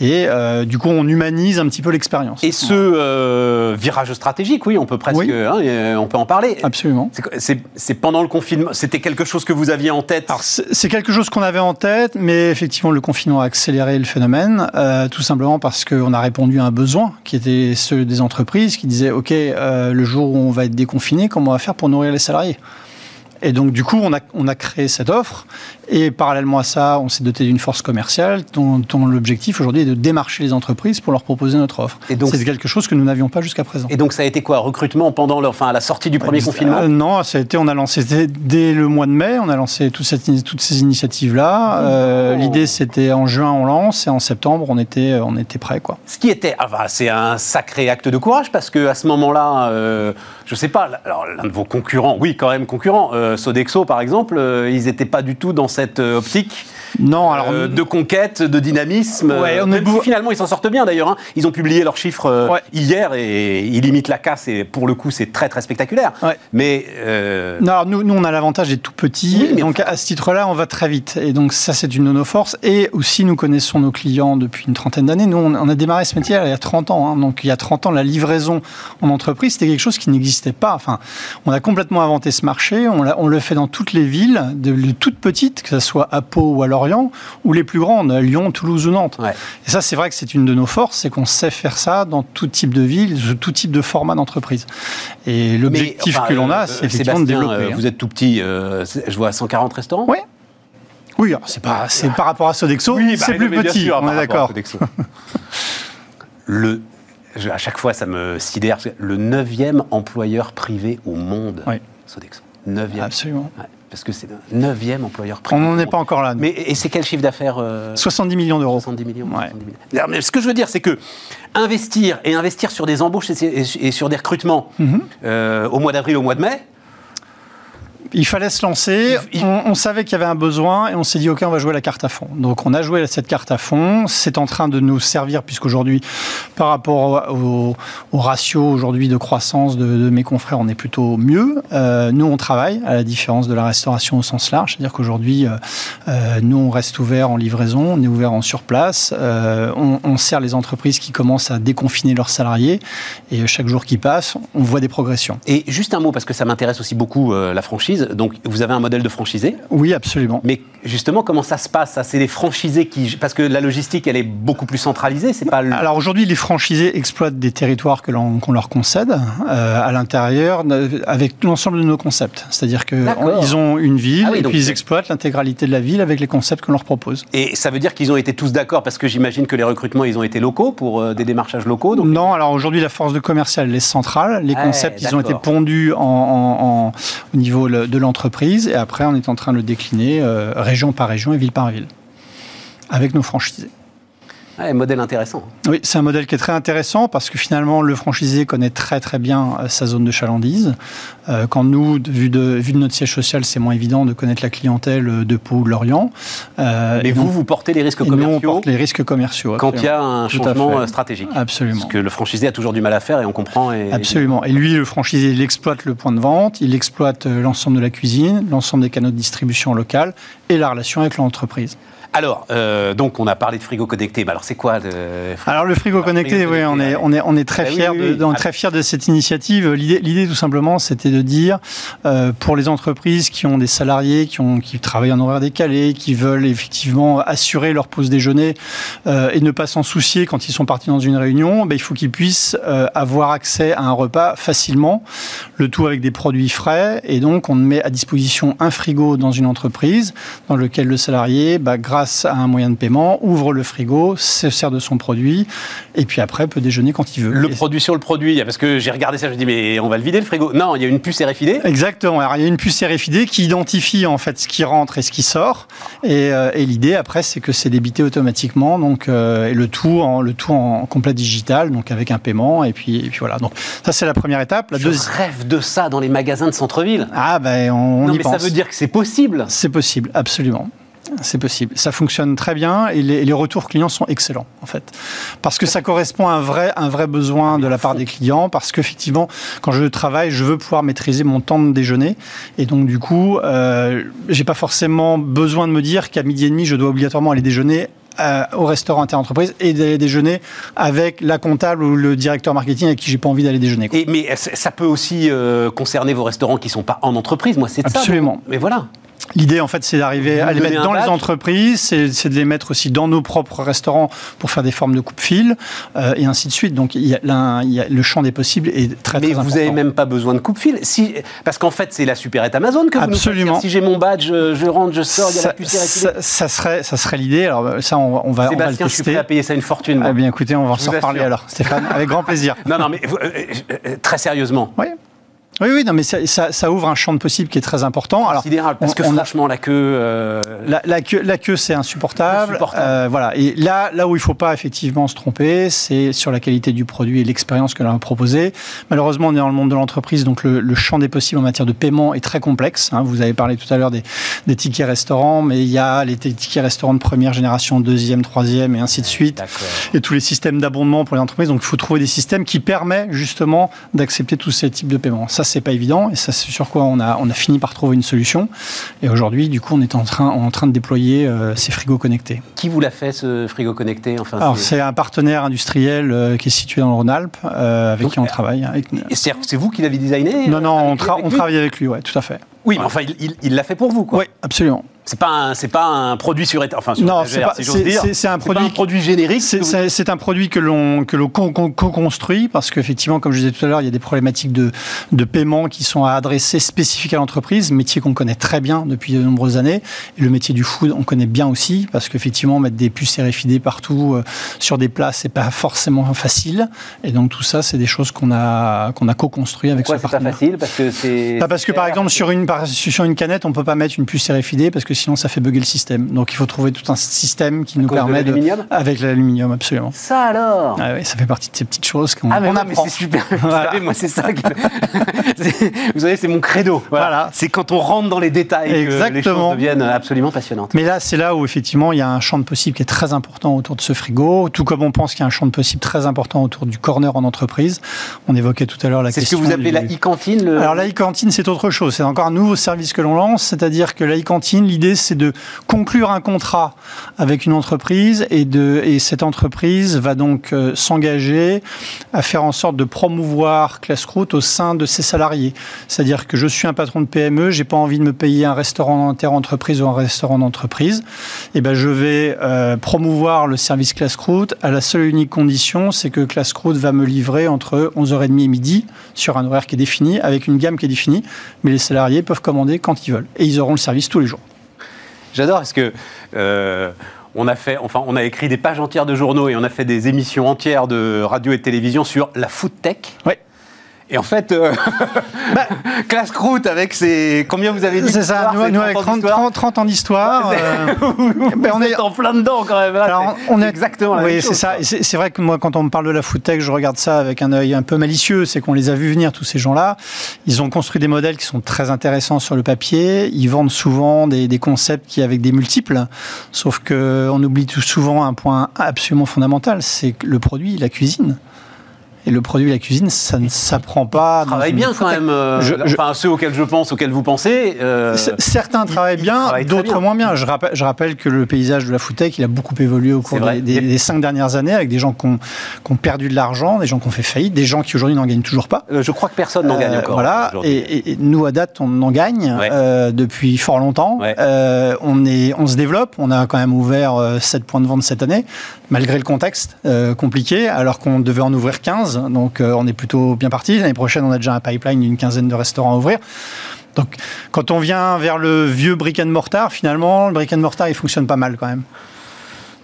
et euh, du coup on humanise un petit peu l'expérience.
Et ce euh, virage stratégique, oui, on peut presque,
Oui.
hein, on peut en parler.
Absolument.
C'est- pendant le confinement, c'était quelque chose que vous aviez en tête?
Alors, c'est quelque chose qu'on avait en tête, mais effectivement, le confinement a accéléré le phénomène, euh, tout simplement parce qu'on a répondu à un besoin qui était ceux des entreprises qui disaient OK, euh, le jour où on va être déconfiné, comment on va faire pour nourrir les salariés? Et donc, du coup, on a, on a créé cette offre. Et parallèlement à ça, on s'est doté d'une force commerciale dont, dont l'objectif aujourd'hui est de démarcher les entreprises pour leur proposer notre offre.
Et donc-
c'est quelque chose que nous n'avions pas jusqu'à présent.
Et donc ça a été quoi Recrutement pendant le, enfin, à la sortie du premier
Euh,
confinement
Non, ça a été, on a lancé dès, dès le mois de mai, on a lancé toute cette, toutes ces initiatives-là. Euh. L'idée, c'était en juin, on lance, et en septembre, on était, on était prêt. Quoi.
Ce qui était, enfin, c'est un sacré acte de courage parce que à ce moment-là, euh, je sais pas, alors l'un de vos concurrents, oui, quand même concurrents, euh, Sodexo par exemple, euh, ils n'étaient pas du tout dans cette euh, optique
Non, alors.
euh, de conquête, de dynamisme.
Ouais,
euh,
est
si finalement ils s'en sortent bien d'ailleurs. hein. Ils ont publié leurs chiffres euh,
Ouais.
hier et ils limitent la casse et pour le coup c'est très très spectaculaire.
Ouais.
Mais euh,
Non, alors nous, nous, on a l'avantage d'être tout petit,
Oui, mais
donc à ce titre-là, on va très vite. Et donc ça, c'est une de nos forces. Et aussi, nous connaissons nos clients depuis une trentaine d'années. Nous, on on a démarré ce métier il y a 30 ans. hein. Donc il y a 30 ans, la livraison en entreprise, c'était quelque chose qui n'existait pas. Enfin, on a complètement inventé ce marché. On, le fait dans toutes les villes, de, de toutes petites, que ce soit à Pau ou à Lorient, ou les plus grandes, Lyon, Toulouse ou Nantes.
ouais.
Et ça, c'est vrai que c'est une de nos forces, c'est qu'on sait faire ça dans tout type de ville, tout type de format d'entreprise. Et l'objectif
enfin,
que l'on a,
euh,
c'est effectivement de développer.
euh,
hein.
vous êtes tout petit, euh, je vois 140 restaurants.
Oui. Oui, c'est pas, c'est par rapport à Sodexo,
Oui, bah,
c'est
non,
plus petit,
sûr,
on est d'accord.
Sodexo. [laughs] le, je- à chaque fois, ça me sidère. Le neuvième employeur privé au monde,
Oui.
Sodexo. Neuvième.
Absolument.
Ouais, parce que c'est le neuvième employeur privé.
On n'en est pas encore là. nous.
Mais et c'est quel chiffre d'affaires euh,
70 millions d'euros.
70 millions,
Ouais.
70 millions. Alors, mais ce que je veux dire, c'est que investir et investir sur des embauches et, et- et sur des recrutements
Mhm.
euh, au mois d'avril, au mois de mai,
Il fallait se lancer.
Il-
On, on savait qu'il y avait un besoin et on s'est dit ok, on va jouer la carte à fond. Donc on a joué cette carte à fond. C'est en train de nous servir puisqu'aujourd'hui, par rapport au, ratio aujourd'hui de croissance de, de mes confrères, on est plutôt mieux. Euh, nous, on travaille à la différence de la restauration au sens large, c'est-à-dire qu'aujourd'hui, euh, euh, nous, on reste ouvert en livraison, on est ouvert en surplace. Euh, on, on sert les entreprises qui commencent à déconfiner leurs salariés et chaque jour qui passe, on voit des progressions.
et juste un mot parce que ça m'intéresse aussi beaucoup la franchise. Donc vous avez un modèle de franchisé.
Oui, absolument.
Mais justement, comment ça se passe C'est les franchisés qui. Parce que la logistique, elle est beaucoup plus centralisée. C'est pas. le-
Alors aujourd'hui, les franchisés exploitent des territoires que l'on qu'on leur concède euh, à l'intérieur avec l'ensemble de nos concepts. C'est-à-dire qu'ils ont une ville
Ah oui,
et puis ils exploitent l'intégralité de la ville avec les concepts qu'on leur propose.
Et ça veut dire qu'ils ont été tous d'accord parce que j'imagine que les recrutements, ils ont été locaux pour euh, des démarchages locaux. Donc
Non, alors aujourd'hui, la force de commercial elle est centrale. Les
Ouais,
concepts, ils ont été pondus en, en- en- au niveau de l'entreprise et après, on est en train de le décliner euh, région par région et ville par ville avec nos franchisés.
Ouais, modèle intéressant.
Oui, c'est un modèle qui est très intéressant parce que finalement, le franchisé connaît très très bien euh, sa zone de chalandise. Euh, quand nous, vu, de, vu de notre siège social, c'est moins évident de connaître la clientèle euh, de Pau ou de Lorient. Euh,
Mais
et
vous,
donc-
vous portez les risques
et nous, on
commerciaux
porte les risques commerciaux.
quand il y a un changement stratégique.
Absolument.
Parce que le franchisé a toujours du mal à faire et on comprend. Et,
Absolument. Et lui, le franchisé, il exploite le point de vente, il exploite l'ensemble de la cuisine, l'ensemble des canaux de distribution locale et la relation avec l'entreprise.
Alors, euh, donc on a parlé de frigo connecté. Mais alors, c'est quoi le
Alors le frigo connecté,
frigo
oui, on est, on est, on est très
Ah oui,
fiers
oui,
de,
oui. Ah.
très fiers de cette initiative. L'idée, l'idée tout simplement, c'était de dire euh, pour les entreprises qui ont des salariés, qui ont, qui travaillent en horaire décalé, qui veulent effectivement assurer leur pause déjeuner euh, et ne pas s'en soucier quand ils sont partis dans une réunion, ben, il faut qu'ils puissent euh, avoir accès à un repas facilement, le tout avec des produits frais. Et donc, on met à disposition un frigo dans une entreprise dans lequel le salarié, bah, grâce à un moyen de paiement, ouvre le frigo, se sert de son produit, et puis après peut déjeuner quand il veut.
Le produit sur le produit, parce que j'ai regardé ça, je me dis mais on va le vider le frigo? Non, il y a une puce RFID.
Exactement. Alors, il y a une puce RFID qui identifie en fait ce qui rentre et ce qui sort. Et, euh, et l'idée après, c'est que c'est débité automatiquement, donc euh, et le tout en le tout en complet digital, donc avec un paiement. Et puis, et puis voilà. Donc ça c'est la première étape. La
je rêve de ça dans les magasins de centre-ville.
Ah ben on,
non,
y
mais
pense.
ça veut dire que c'est possible.
C'est possible, absolument. C'est possible. Ça fonctionne très bien et les, les, retours clients sont excellents, en fait. Parce que ça correspond à un vrai, un vrai besoin de la part des clients. Parce qu'effectivement, quand je travaille, je veux pouvoir maîtriser mon temps de déjeuner. Et donc, du coup, euh, j'ai pas forcément besoin de me dire qu'à midi et demi, je dois obligatoirement aller déjeuner euh, au restaurant interentreprise et d'aller déjeuner avec la comptable ou le directeur marketing avec qui j'ai pas envie d'aller déjeuner.
Et, mais ça peut aussi euh, concerner vos restaurants qui sont pas en entreprise. Moi, c'est ça.
Absolument.
Mais voilà.
L'idée, en fait, c'est d'arriver à les mettre dans les entreprises, c'est de les mettre aussi dans nos propres restaurants pour faire des formes de coupe-fil, euh, et ainsi de suite. Donc, il y a, là, il y a le champ des possibles est très,
Mais
très
vous n'avez même pas besoin de coupe-fil. Si, parce qu'en fait, c'est la supérette Amazon que vous
Absolument.
nous. Si j'ai mon badge, je, je, rentre, je sors, il y a
ça,
la puce
ça, ça, serait, ça serait l'idée. Alors, ça, on, on va,
Sébastien,
on va le tester.
je suis prêt à payer ça une fortune.
Eh bien, écoutez, on va s'en reparler alors, Stéphane, avec grand plaisir. [laughs]
non, non, mais euh, euh, très sérieusement.
Oui. Oui, oui, non, mais ça, ça, ça, ouvre un champ de possible qui est très important.
Alors, sidéral, parce on, que on franchement, a... la queue, euh...
la, la, queue, la queue, c'est insupportable.
insupportable.
Euh, voilà. Et là, là où il faut pas effectivement se tromper, c'est sur la qualité du produit et l'expérience que l'on a proposé. Malheureusement, on est dans le monde de l'entreprise, donc le, le, champ des possibles en matière de paiement est très complexe. Hein. Vous avez parlé tout à l'heure des, des, tickets restaurants, mais il y a les tickets restaurants de première génération, deuxième, troisième, et ainsi de suite. Et tous les systèmes d'abondement pour les entreprises. Donc, il faut trouver des systèmes qui permettent justement d'accepter tous ces types de paiements. Ça, c'est pas évident. Et ça, c'est sur quoi on a, on a fini par trouver une solution. Et aujourd'hui, du coup, on est en train, en train de déployer euh, ces frigos connectés.
Qui vous l'a fait, ce frigo connecté? Enfin,
Alors, c'est un partenaire industriel euh, qui est situé dans le Rhône-Alpes, euh, avec Donc, qui on travaille. Avec...
C'est vous qui l'avez designé?
Non, non, on, tra on travaille avec lui, ouais, tout à fait.
Oui, mais enfin, il l'a fait pour vous, quoi.
Oui, absolument.
C'est pas c'est pas un produit sur enfin sur
non c'est pas
si
c'est un produit
un produit générique
c'est un produit que l'on que l'on co-construit parce qu'effectivement comme je disais tout à l'heure il y a des problématiques de de paiement qui sont à adresser spécifiques à l'entreprise métier qu'on connaît très bien depuis de nombreuses années. Et le métier du food on connaît bien aussi parce qu'effectivement mettre des puces RFID partout euh, sur des plats c'est pas forcément facile. Et donc tout ça c'est des choses qu'on a qu'on a co-construit avec
Pourquoi
ce partenaire.
pas facile? Parce que c'est
parce que par exemple sur une sur une canette on peut pas mettre une puce RFID parce que sinon ça fait bugger le système. Donc il faut trouver tout un système qui
à
nous permet
de,
de avec l'aluminium absolument.
Ça alors?
Ah oui, ça fait partie de ces petites choses qu'on
ah mais,
on
non, mais c'est super. [laughs] Vous voilà. savez, moi c'est ça. [laughs] Vous savez, c'est mon credo. Voilà. voilà. C'est quand on rentre dans les détails
Exactement.
que les choses deviennent absolument passionnantes.
Mais là, c'est là où effectivement il y a un champ de possibles qui est très important autour de ce frigo, tout comme on pense qu'il y a un champ de possibles très important autour du corner en entreprise. On évoquait tout à l'heure la
question.
C'est
ce que vous appelez
du...
la e-cantine le...
Alors la e-cantine, c'est autre chose. C'est encore un nouveau service que l'on lance, c'est-à-dire que la e-cantine, l'idée c'est de conclure un contrat avec une entreprise et, cette entreprise va donc euh, s'engager à faire en sorte de promouvoir Classroot au sein de ses salariés. C'est-à-dire que je suis un patron de PME, j'ai pas envie de me payer un restaurant inter-entreprise ou un restaurant d'entreprise. Et ben je vais euh, promouvoir le service Classroot à la seule et unique condition, c'est que Classroot va me livrer entre 11h30 et midi sur un horaire qui est défini, avec une gamme qui est définie, mais les salariés peuvent commander quand ils veulent. Et ils auront le service tous les jours.
J'adore parce que euh, on a fait, enfin, on a écrit des pages entières de journaux et on a fait des émissions entières de radio et de télévision sur la food tech. Et en fait, euh, [laughs] bah, classe croûte avec ses. Combien vous avez dit
C'est ça, nous, nous avec 30, 30, 30, ans d'histoire.
Euh, [laughs] ben on est en plein dedans quand même. Là,
Alors, on est
exactement la
Oui, c'est ça. C'est vrai que moi, quand on me parle de la food tech, je regarde ça avec un œil un peu malicieux. C'est qu'on les a vus venir, tous ces gens-là. Ils ont construit des modèles qui sont très intéressants sur le papier. Ils vendent souvent des, des concepts qui avec des multiples. Sauf qu'on oublie tout souvent un point absolument fondamental c'est le produit, la cuisine. Et le produit, la cuisine, ça ne s'apprend pas.
Travaille bien quand même. Euh, je, je, enfin, ceux auxquels je pense, auxquels vous pensez.
Euh, certains travaillent bien, d'autres moins bien. Je rappelle, je rappelle, que le paysage de la foodtech, il a beaucoup évolué au cours des, des, des, cinq dernières années, avec des gens qui ont, qui ont perdu de l'argent, des gens qui ont fait faillite, des gens qui aujourd'hui n'en gagnent toujours pas.
Euh, je crois que personne n'en gagne encore.
Voilà. Et, et, nous, à date, on en gagne ouais. depuis fort longtemps.
Ouais.
on est, on se développe. On a quand même ouvert 7 points de vente cette année, malgré le contexte compliqué, alors qu'on devait en ouvrir 15 donc euh, on est plutôt bien parti. L'année prochaine, on a déjà un pipeline d'une quinzaine de restaurants à ouvrir. Donc, quand on vient vers le vieux brick and mortar, finalement, le brick and mortar, il fonctionne pas mal quand même.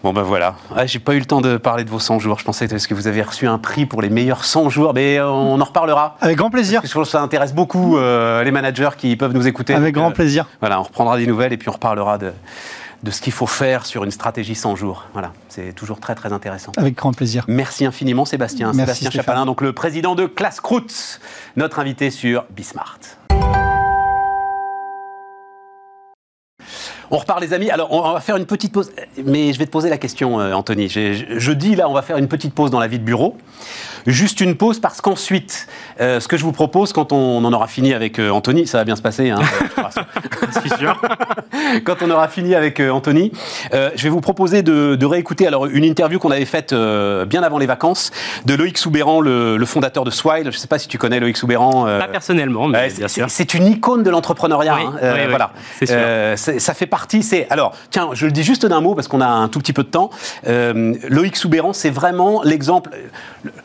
Bon ben voilà, ah, j'ai pas eu le temps de parler de vos 100 jours. Je pensais que vous avez reçu un prix pour les meilleurs 100 jours, mais euh, on en reparlera.
Avec grand plaisir.
je pense que ça intéresse beaucoup euh, les managers qui peuvent nous écouter.
Avec grand plaisir.
Voilà, on reprendra des nouvelles et puis on reparlera de, de ce qu'il faut faire sur une stratégie 100 jours. Voilà, c'est toujours très très intéressant.
Avec grand plaisir.
Merci infiniment Sébastien. Sébastien Chapalin, donc le président de Classe Croûte, notre invité sur Bismart. On repart les amis. Alors on va faire une petite pause, mais je vais te poser la question euh, Anthony. je, dis là, on va faire une petite pause dans la vie de bureau. Juste une pause parce qu'ensuite, euh, ce que je vous propose, quand on en aura fini avec euh, Anthony, ça va bien se passer, hein,
je suis [laughs] sûr. [laughs]
quand on aura fini avec euh, Anthony, je vais vous proposer de, réécouter alors une interview qu'on avait faite bien avant les vacances de Loïc Soubéran, le, fondateur de Swile. Je ne sais pas si tu connais Loïc Soubéran.
pas personnellement, mais bien sûr.
C'est une icône de l'entrepreneuriat.
Oui, hein,
voilà. ça fait partie. C'est alors, tiens, je le dis juste d'un mot parce qu'on a un tout petit peu de temps. Loïc Soubéran, c'est vraiment l'exemple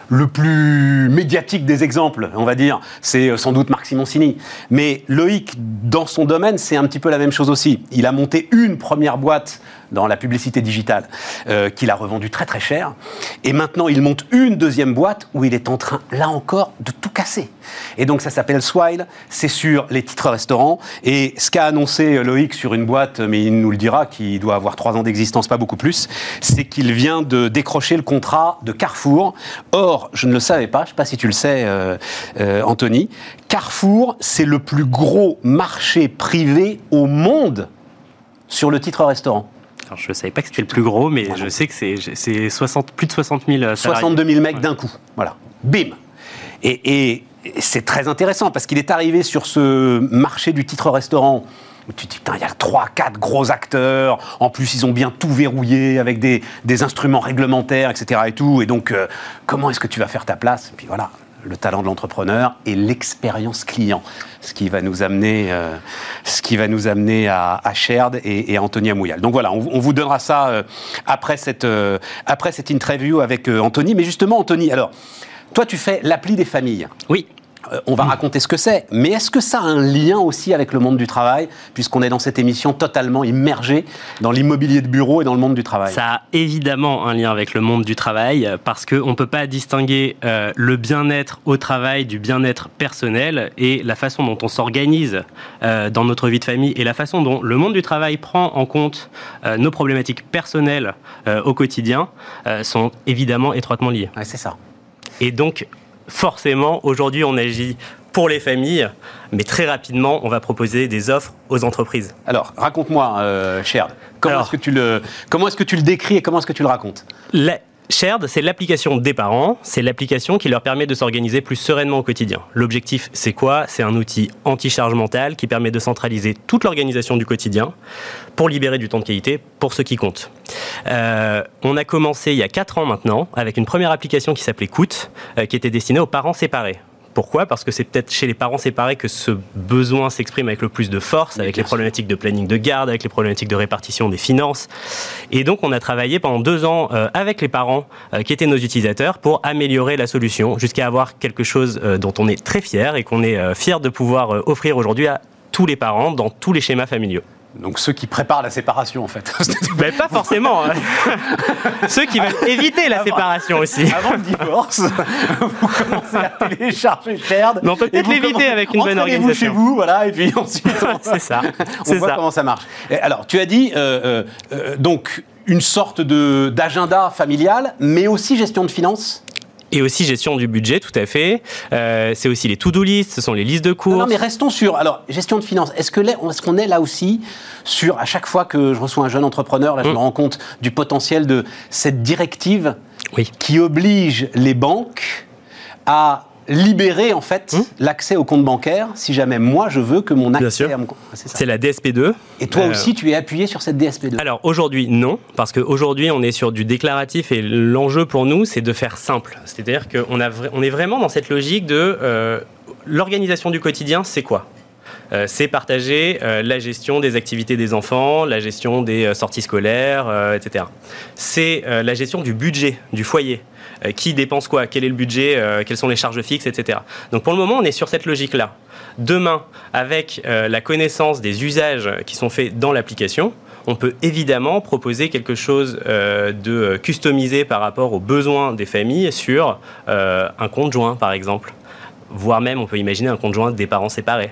le plus médiatique des exemples, on va dire, c'est euh, sans doute Marc Simoncini. Mais Loïc, dans son domaine, c'est un petit peu la même chose aussi. Il a monté une première boîte dans la publicité digitale, euh, qu'il a revendu très très cher. Et maintenant, il monte une deuxième boîte où il est en train, là encore, de tout casser. Et donc, ça s'appelle Swile, c'est sur les titres restaurants. Et ce qu'a annoncé Loïc sur une boîte, mais il nous le dira, qui doit avoir trois ans d'existence, pas beaucoup plus, c'est qu'il vient de décrocher le contrat de Carrefour. Or, je ne le savais pas, je ne sais pas si tu le sais, euh, euh, Anthony, Carrefour, c'est le plus gros marché privé au monde sur le titre restaurant
je ne savais pas que c'était le plus gros, mais je sais que c'est plus de 60 000 salariés.
62 000 mecs d'un coup. Voilà. Bim Et, c'est très intéressant parce qu'il est arrivé sur ce marché du titre restaurant où tu te dis, putain, il y a 3, 4 gros acteurs, en plus ils ont bien tout verrouillé avec des, instruments réglementaires, etc. Et, tout. et donc, euh, comment est-ce que tu vas faire ta place? Et puis voilà, le talent de l'entrepreneur et l'expérience client, ce qui va nous amener, euh, à, à Sherd et, et Anthony Amouyal. Donc voilà, on, vous donnera ça euh, après, cette, euh, après cette interview avec Anthony. Mais justement, Anthony, alors, toi, tu fais l'appli des familles.
Oui.
Euh, on va raconter ce que c'est, mais est-ce que ça a un lien aussi avec le monde du travail, puisqu'on est dans cette émission totalement immergée dans l'immobilier de bureau et dans le monde du travail?
Ça a évidemment un lien avec le monde du travail, parce qu'on ne peut pas distinguer euh, le bien-être au travail du bien-être personnel, et la façon dont on s'organise euh, dans notre vie de famille, et la façon dont le monde du travail prend en compte nos problématiques personnelles au quotidien, sont évidemment étroitement liées.
c'est ça.
Et donc, forcément, aujourd'hui, on agit pour les familles, mais très rapidement, on va proposer des offres aux entreprises.
Alors, raconte-moi, euh, comment est-ce que, tu le, comment est que tu le décris et comment est-ce que tu le racontes?
Shared, c'est l'application des parents, c'est l'application qui leur permet de s'organiser plus sereinement au quotidien. L'objectif, c'est quoi? C'est un outil anti-charge mentale qui permet de centraliser toute l'organisation du quotidien pour libérer du temps de qualité pour ceux qui comptent. Euh, on a commencé il y a 4 ans maintenant avec une première application qui s'appelait Cout, euh, qui était destinée aux parents séparés. Pourquoi Parce que c'est peut-être chez les parents séparés que ce besoin s'exprime avec le plus de force, avec les problématiques de planning de garde, avec les problématiques de répartition des finances. Et donc, on a travaillé pendant deux ans euh, avec les parents euh, qui étaient nos utilisateurs pour améliorer la solution jusqu'à avoir quelque chose euh, dont on est très fier et qu'on est fier de pouvoir offrir aujourd'hui à tous les parents dans tous les schémas familiaux.
Donc ceux qui préparent la séparation, en fait. [laughs]
Ben, pas forcément. Hein. [laughs] ceux qui veulent éviter la séparation aussi.
Avant le divorce, [laughs] vous commencez à télécharger Shared.
Mais on peut peut-être l'éviter avec une bonne organisation.
vous chez vous, voilà, et puis ensuite
c'est ça.
On voit comment ça marche. alors, tu as dit euh, euh, euh, donc une sorte de d'agenda familial, mais aussi gestion de finances.
Et aussi gestion du budget, tout à fait. Euh, c'est aussi les to-do list, ce sont les listes de cours.
Non, mais restons sur. Alors, gestion de finances. Est-ce que est-ce qu'on est là aussi sur à chaque fois que je reçois un jeune entrepreneur, là, je me mm. rends compte du potentiel de cette directive qui oblige les banques à libérer en fait hmm l'accès au compte bancaire si jamais moi je veux que mon accès à mon compte.
C'est la DSP2.
Et toi euh, aussi tu es appuyé sur cette DSP2
Alors aujourd'hui non, parce qu'aujourd'hui on est sur du déclaratif et l'enjeu pour nous c'est de faire simple. C'est-à-dire qu'on on est vraiment dans cette logique de euh, l'organisation du quotidien c'est quoi? Euh, c'est partager euh, la gestion des activités des enfants, la gestion des euh, sorties scolaires, etc. C'est la gestion du budget du foyer. qui dépense quoi Quel est le budget Quelles sont les charges fixes, etc. Donc pour le moment, on est sur cette logique-là. Demain, avec la connaissance des usages qui sont faits dans l'application, on peut évidemment proposer quelque chose de customisé par rapport aux besoins des familles sur un compte joint, par exemple. Voire même, on peut imaginer un compte joint des parents séparés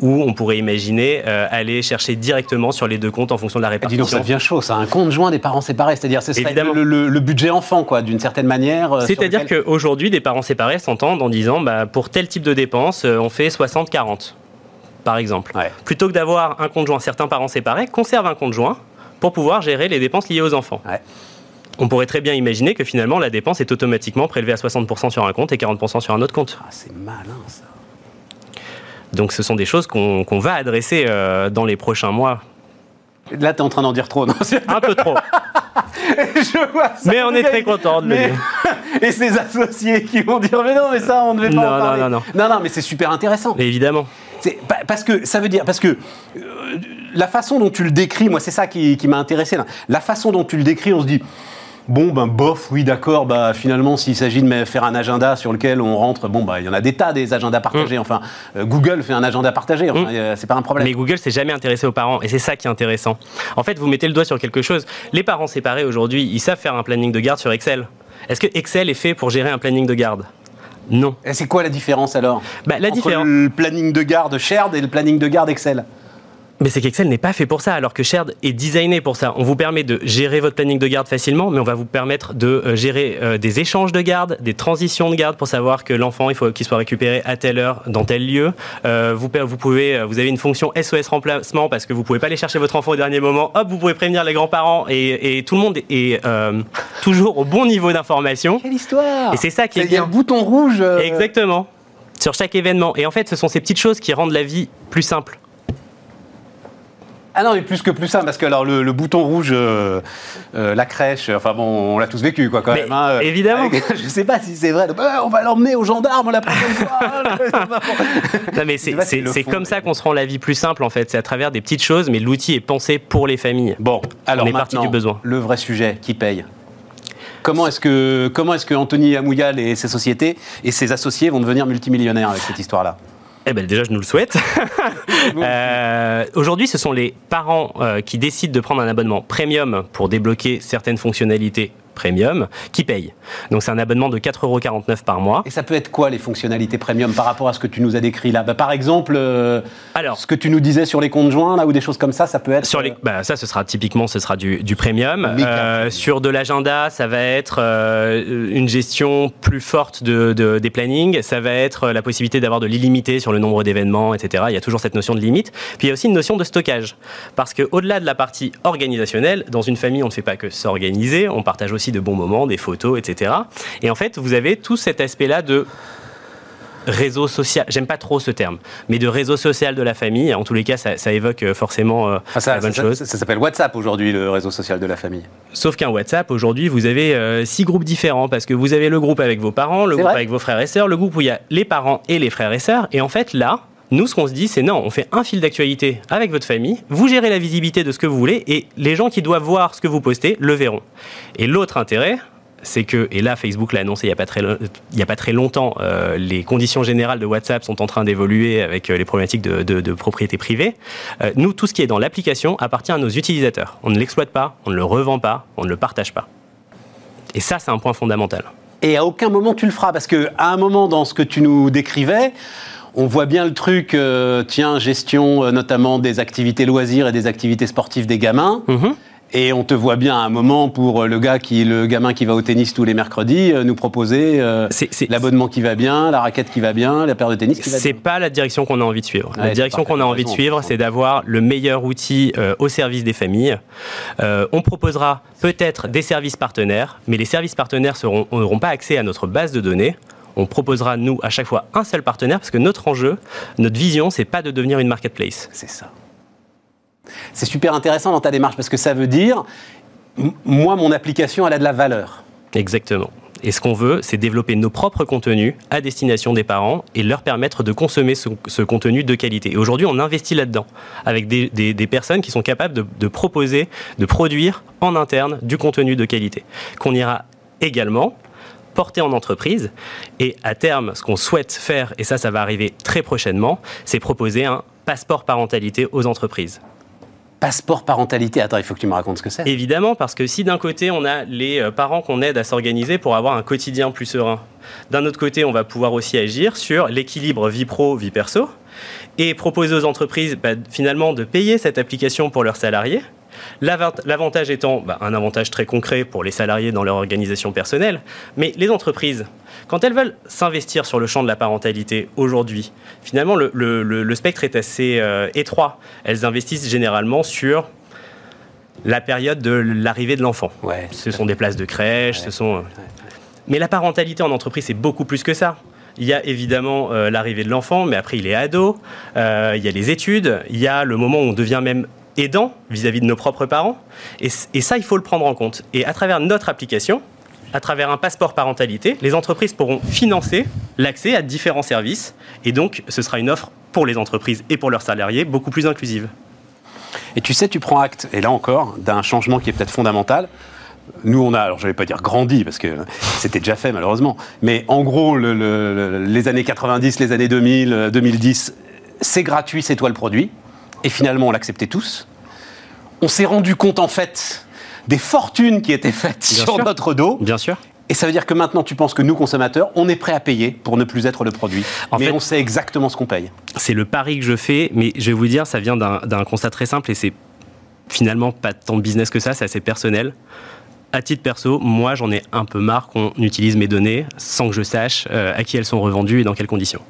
ou on pourrait imaginer euh, aller chercher directement sur les deux comptes en fonction de la répartition.
Dis donc, ça devient chaud, ça, un compte joint des parents séparés, c'est-à-dire c'est le, budget enfant, quoi, d'une certaine manière.
Euh, c'est-à-dire qu'aujourd'hui, des parents séparés s'entendent en disant, bah, pour tel type de dépenses, euh, on fait 60-40, par exemple. Plutôt que d'avoir un compte joint, certains parents séparés conservent un compte joint pour pouvoir gérer les dépenses liées aux enfants. On pourrait très bien imaginer que finalement la dépense est automatiquement prélevée à 60% sur un compte et 40% sur un autre compte.
Ah, c'est malin ça.
Donc ce sont des choses qu'on va adresser euh, dans les prochains mois.
Là, tu es en train d'en dire trop, non
Un peu trop. [laughs]
Je vois ça.
Mais on est très content de le dire. [laughs]
Et ses associés qui vont dire Mais non, mais ça, on ne devait pas
en
parler.
Non, non,
non. Non, non, mais c'est super intéressant.
Mais évidemment.
Parce que ça veut dire. Parce que euh, la façon dont tu le décris, moi, c'est ça qui, qui m'a intéressé. La façon dont tu le décris, on se dit Bon, ben bof, oui, d'accord, bah, finalement, s'il s'agit de faire un agenda sur lequel on rentre, bon, bah, il y en a des tas des agendas partagés. Mm. Enfin, euh, Google fait un agenda partagé, enfin, mm. c'est pas un problème.
Mais Google s'est jamais intéressé aux parents, et c'est ça qui est intéressant. En fait, vous mettez le doigt sur quelque chose. Les parents séparés aujourd'hui, ils savent faire un planning de garde sur Excel. Est-ce que Excel est fait pour gérer un planning de garde? Non.
Et c'est quoi la différence alors?
Bah, la
Entre le planning de garde Shared et le planning de garde Excel?
Mais c'est qu'Excel n'est pas fait pour ça, alors que Shared est designé pour ça. On vous permet de gérer votre planning de garde facilement, mais on va vous permettre de euh, gérer euh, des échanges de garde, des transitions de garde pour savoir que l'enfant, il faut qu'il soit récupéré à telle heure, dans tel lieu. Euh, vous, vous, pouvez, vous avez une fonction SOS remplacement parce que vous pouvez pas aller chercher votre enfant au dernier moment. Hop, vous pouvez prévenir les grands-parents et, tout le monde est toujours au bon niveau d'information.
Quelle histoire
Et c'est ça qui est,
bien. Il y a un bouton rouge.
Exactement. Sur chaque événement. Et en fait, ce sont ces petites choses qui rendent la vie plus simple.
Ah non, mais plus que plus simple, parce que alors le, bouton rouge, euh, euh, la crèche, enfin bon, on l'a tous vécu quoi quand même.
Hein, euh, évidemment. [laughs]
je sais pas si c'est vrai. on va l'emmener aux gendarmes la prochaine fois. [laughs]
non mais c'est comme ça qu'on se rend la vie plus simple en fait. C'est à travers des petites choses, mais l'outil est pensé pour les familles.
Bon, alors
on est parti du besoin.
Le vrai sujet, qui paye Comment est-ce que, comment est-ce que Anthony Amouyal et ses sociétés et ses associés vont devenir multimillionnaires avec cette histoire-là?
Eh ben déjà, je nous le souhaite. [laughs] euh, Aujourd'hui, ce sont les parents euh, qui décident de prendre un abonnement premium pour débloquer certaines fonctionnalités premium qui paye. Donc c'est un abonnement de 4,49€ par mois.
Et ça peut être quoi les fonctionnalités premium par rapport à ce que tu nous as décrit là? Bah, Par exemple, euh, Alors, ce que tu nous disais sur les comptes joints là ou des choses comme ça, ça peut être.
Sur les, euh, bah, ça, ce sera typiquement, ce sera du, du premium. Euh, sur de l'agenda, ça va être une gestion plus forte de, des plannings. Ça va être la possibilité d'avoir de l'illimité sur le nombre d'événements, etc. Il y a toujours cette notion de limite. Puis il y a aussi une notion de stockage, parce que au-delà de la partie organisationnelle, dans une famille, on ne fait pas que s'organiser, on partage aussi de bons moments, des photos, etc. Et en fait, vous avez tout cet aspect-là de réseau social, j'aime pas trop ce terme, mais de réseau social de la famille. En tous les cas, ça, évoque euh, forcément euh,
ça,
la bonne chose.
Ça, s'appelle WhatsApp aujourd'hui, le réseau social de la famille.
Sauf qu'un WhatsApp, aujourd'hui, vous avez euh, six groupes différents parce que vous avez le groupe avec vos parents, le groupe avec vos frères et sœurs, le groupe où il y a les parents et les frères et sœurs. Et en fait, là, nous, ce qu'on se dit, c'est non, on fait un fil d'actualité avec votre famille, vous gérez la visibilité de ce que vous voulez, et les gens qui doivent voir ce que vous postez le verront. Et l'autre intérêt, c'est que, et là Facebook l'a annoncé il n'y a, pas très, longtemps, euh, les conditions générales de WhatsApp sont en train d'évoluer avec euh, les problématiques de, propriété privée. Euh, nous, tout ce qui est dans l'application appartient à nos utilisateurs. On ne l'exploite pas, on ne le revend pas, on ne le partage pas. Et ça, c'est un point fondamental.
Et à aucun moment tu le feras, parce qu'à un moment dans ce que tu nous décrivais, on voit bien le truc, euh, tiens, gestion euh, notamment des activités loisirs et des activités sportives des gamins. Mhm. Et on te voit bien à un moment pour euh, le gars qui, le gamin qui va au tennis tous les mercredis, nous proposer l'abonnement qui va bien, la raquette qui va bien, la paire de tennis qui va bien.
C'est pas la direction qu'on a envie de suivre. la direction qu'on a envie de suivre, c'est d'avoir le meilleur outil au service des familles. on proposera peut-être des services partenaires, mais les services partenaires n'auront pas accès à notre base de données on proposera, nous, à chaque fois un seul partenaire, parce que notre enjeu, notre vision, c'est pas de devenir une marketplace.
C'est ça. C'est super intéressant dans ta démarche, parce que ça veut dire, moi, mon application, elle a de la valeur.
Exactement. Et ce qu'on veut, c'est développer nos propres contenus à destination des parents et leur permettre de consommer ce, contenu de qualité. Et aujourd'hui, on investit là-dedans, avec des, personnes qui sont capables de, de proposer, de produire en interne du contenu de qualité, qu'on ira également porter en entreprise. Et à terme, ce qu'on souhaite faire, et ça, ça va arriver très prochainement, c'est proposer un passeport parentalité aux entreprises
passeport parentalité. Attends, il faut que tu me racontes ce que c'est.
Évidemment, parce que si d'un côté, on a les euh, parents qu'on aide à s'organiser pour avoir un quotidien plus serein, d'un autre côté, on va pouvoir aussi agir sur l'équilibre vie pro, vie perso, et proposer aux entreprises bah, finalement de payer cette application pour leurs salariés L'avantage étant bah, un avantage très concret pour les salariés dans leur organisation personnelle, mais les entreprises, quand elles veulent s'investir sur le champ de la parentalité aujourd'hui, finalement le, spectre est assez euh, étroit. Elles investissent généralement sur la période de l'arrivée de l'enfant. ce sont des places de crèche, ce sont... Euh, mais la parentalité en entreprise, c'est beaucoup plus que ça. Il y a évidemment euh, l'arrivée de l'enfant, mais après il est ado, il y a les études, il y a le moment où on devient même aidant vis-à-vis de nos propres parents. Et, ça, il faut le prendre en compte. Et à travers notre application, à travers un passeport parentalité, les entreprises pourront financer l'accès à différents services. Et donc, ce sera une offre pour les entreprises et pour leurs salariés beaucoup plus inclusive.
Et tu sais, tu prends acte, et là encore, d'un changement qui est peut-être fondamental. Nous, on a, alors je vais pas dire grandi, parce que c'était déjà fait malheureusement, mais en gros, les années 90, les années 2000, 2010, c'est gratuit, c'est toi le produit et finalement on l'acceptait tous. On s'est rendu compte en fait des fortunes qui étaient faites sur notre dos.
Bien sûr.
Et ça veut dire que maintenant, tu penses que nous, consommateurs, on est prêt à payer pour ne plus être le produit. mais on sait exactement ce qu'on paye.
C'est le pari que je fais, mais je vais vous dire, ça vient d'un constat très simple et c'est finalement pas tant de business que ça, c'est assez personnel. À titre perso, moi, j'en ai un peu marre qu'on utilise mes données sans que je sache euh, à qui elles sont revendues et dans quelles conditions.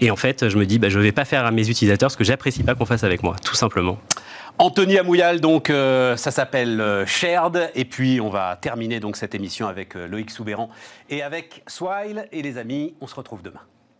Et en fait, je me dis, bah, je ne vais pas faire à mes utilisateurs ce que j'apprécie pas qu'on fasse avec moi, tout simplement.
Anthony Amouyal, donc euh, ça s'appelle euh, Shared. Et puis on va terminer donc cette émission avec euh, Loïc Soubéran et avec Swile. Et les amis, on se retrouve demain.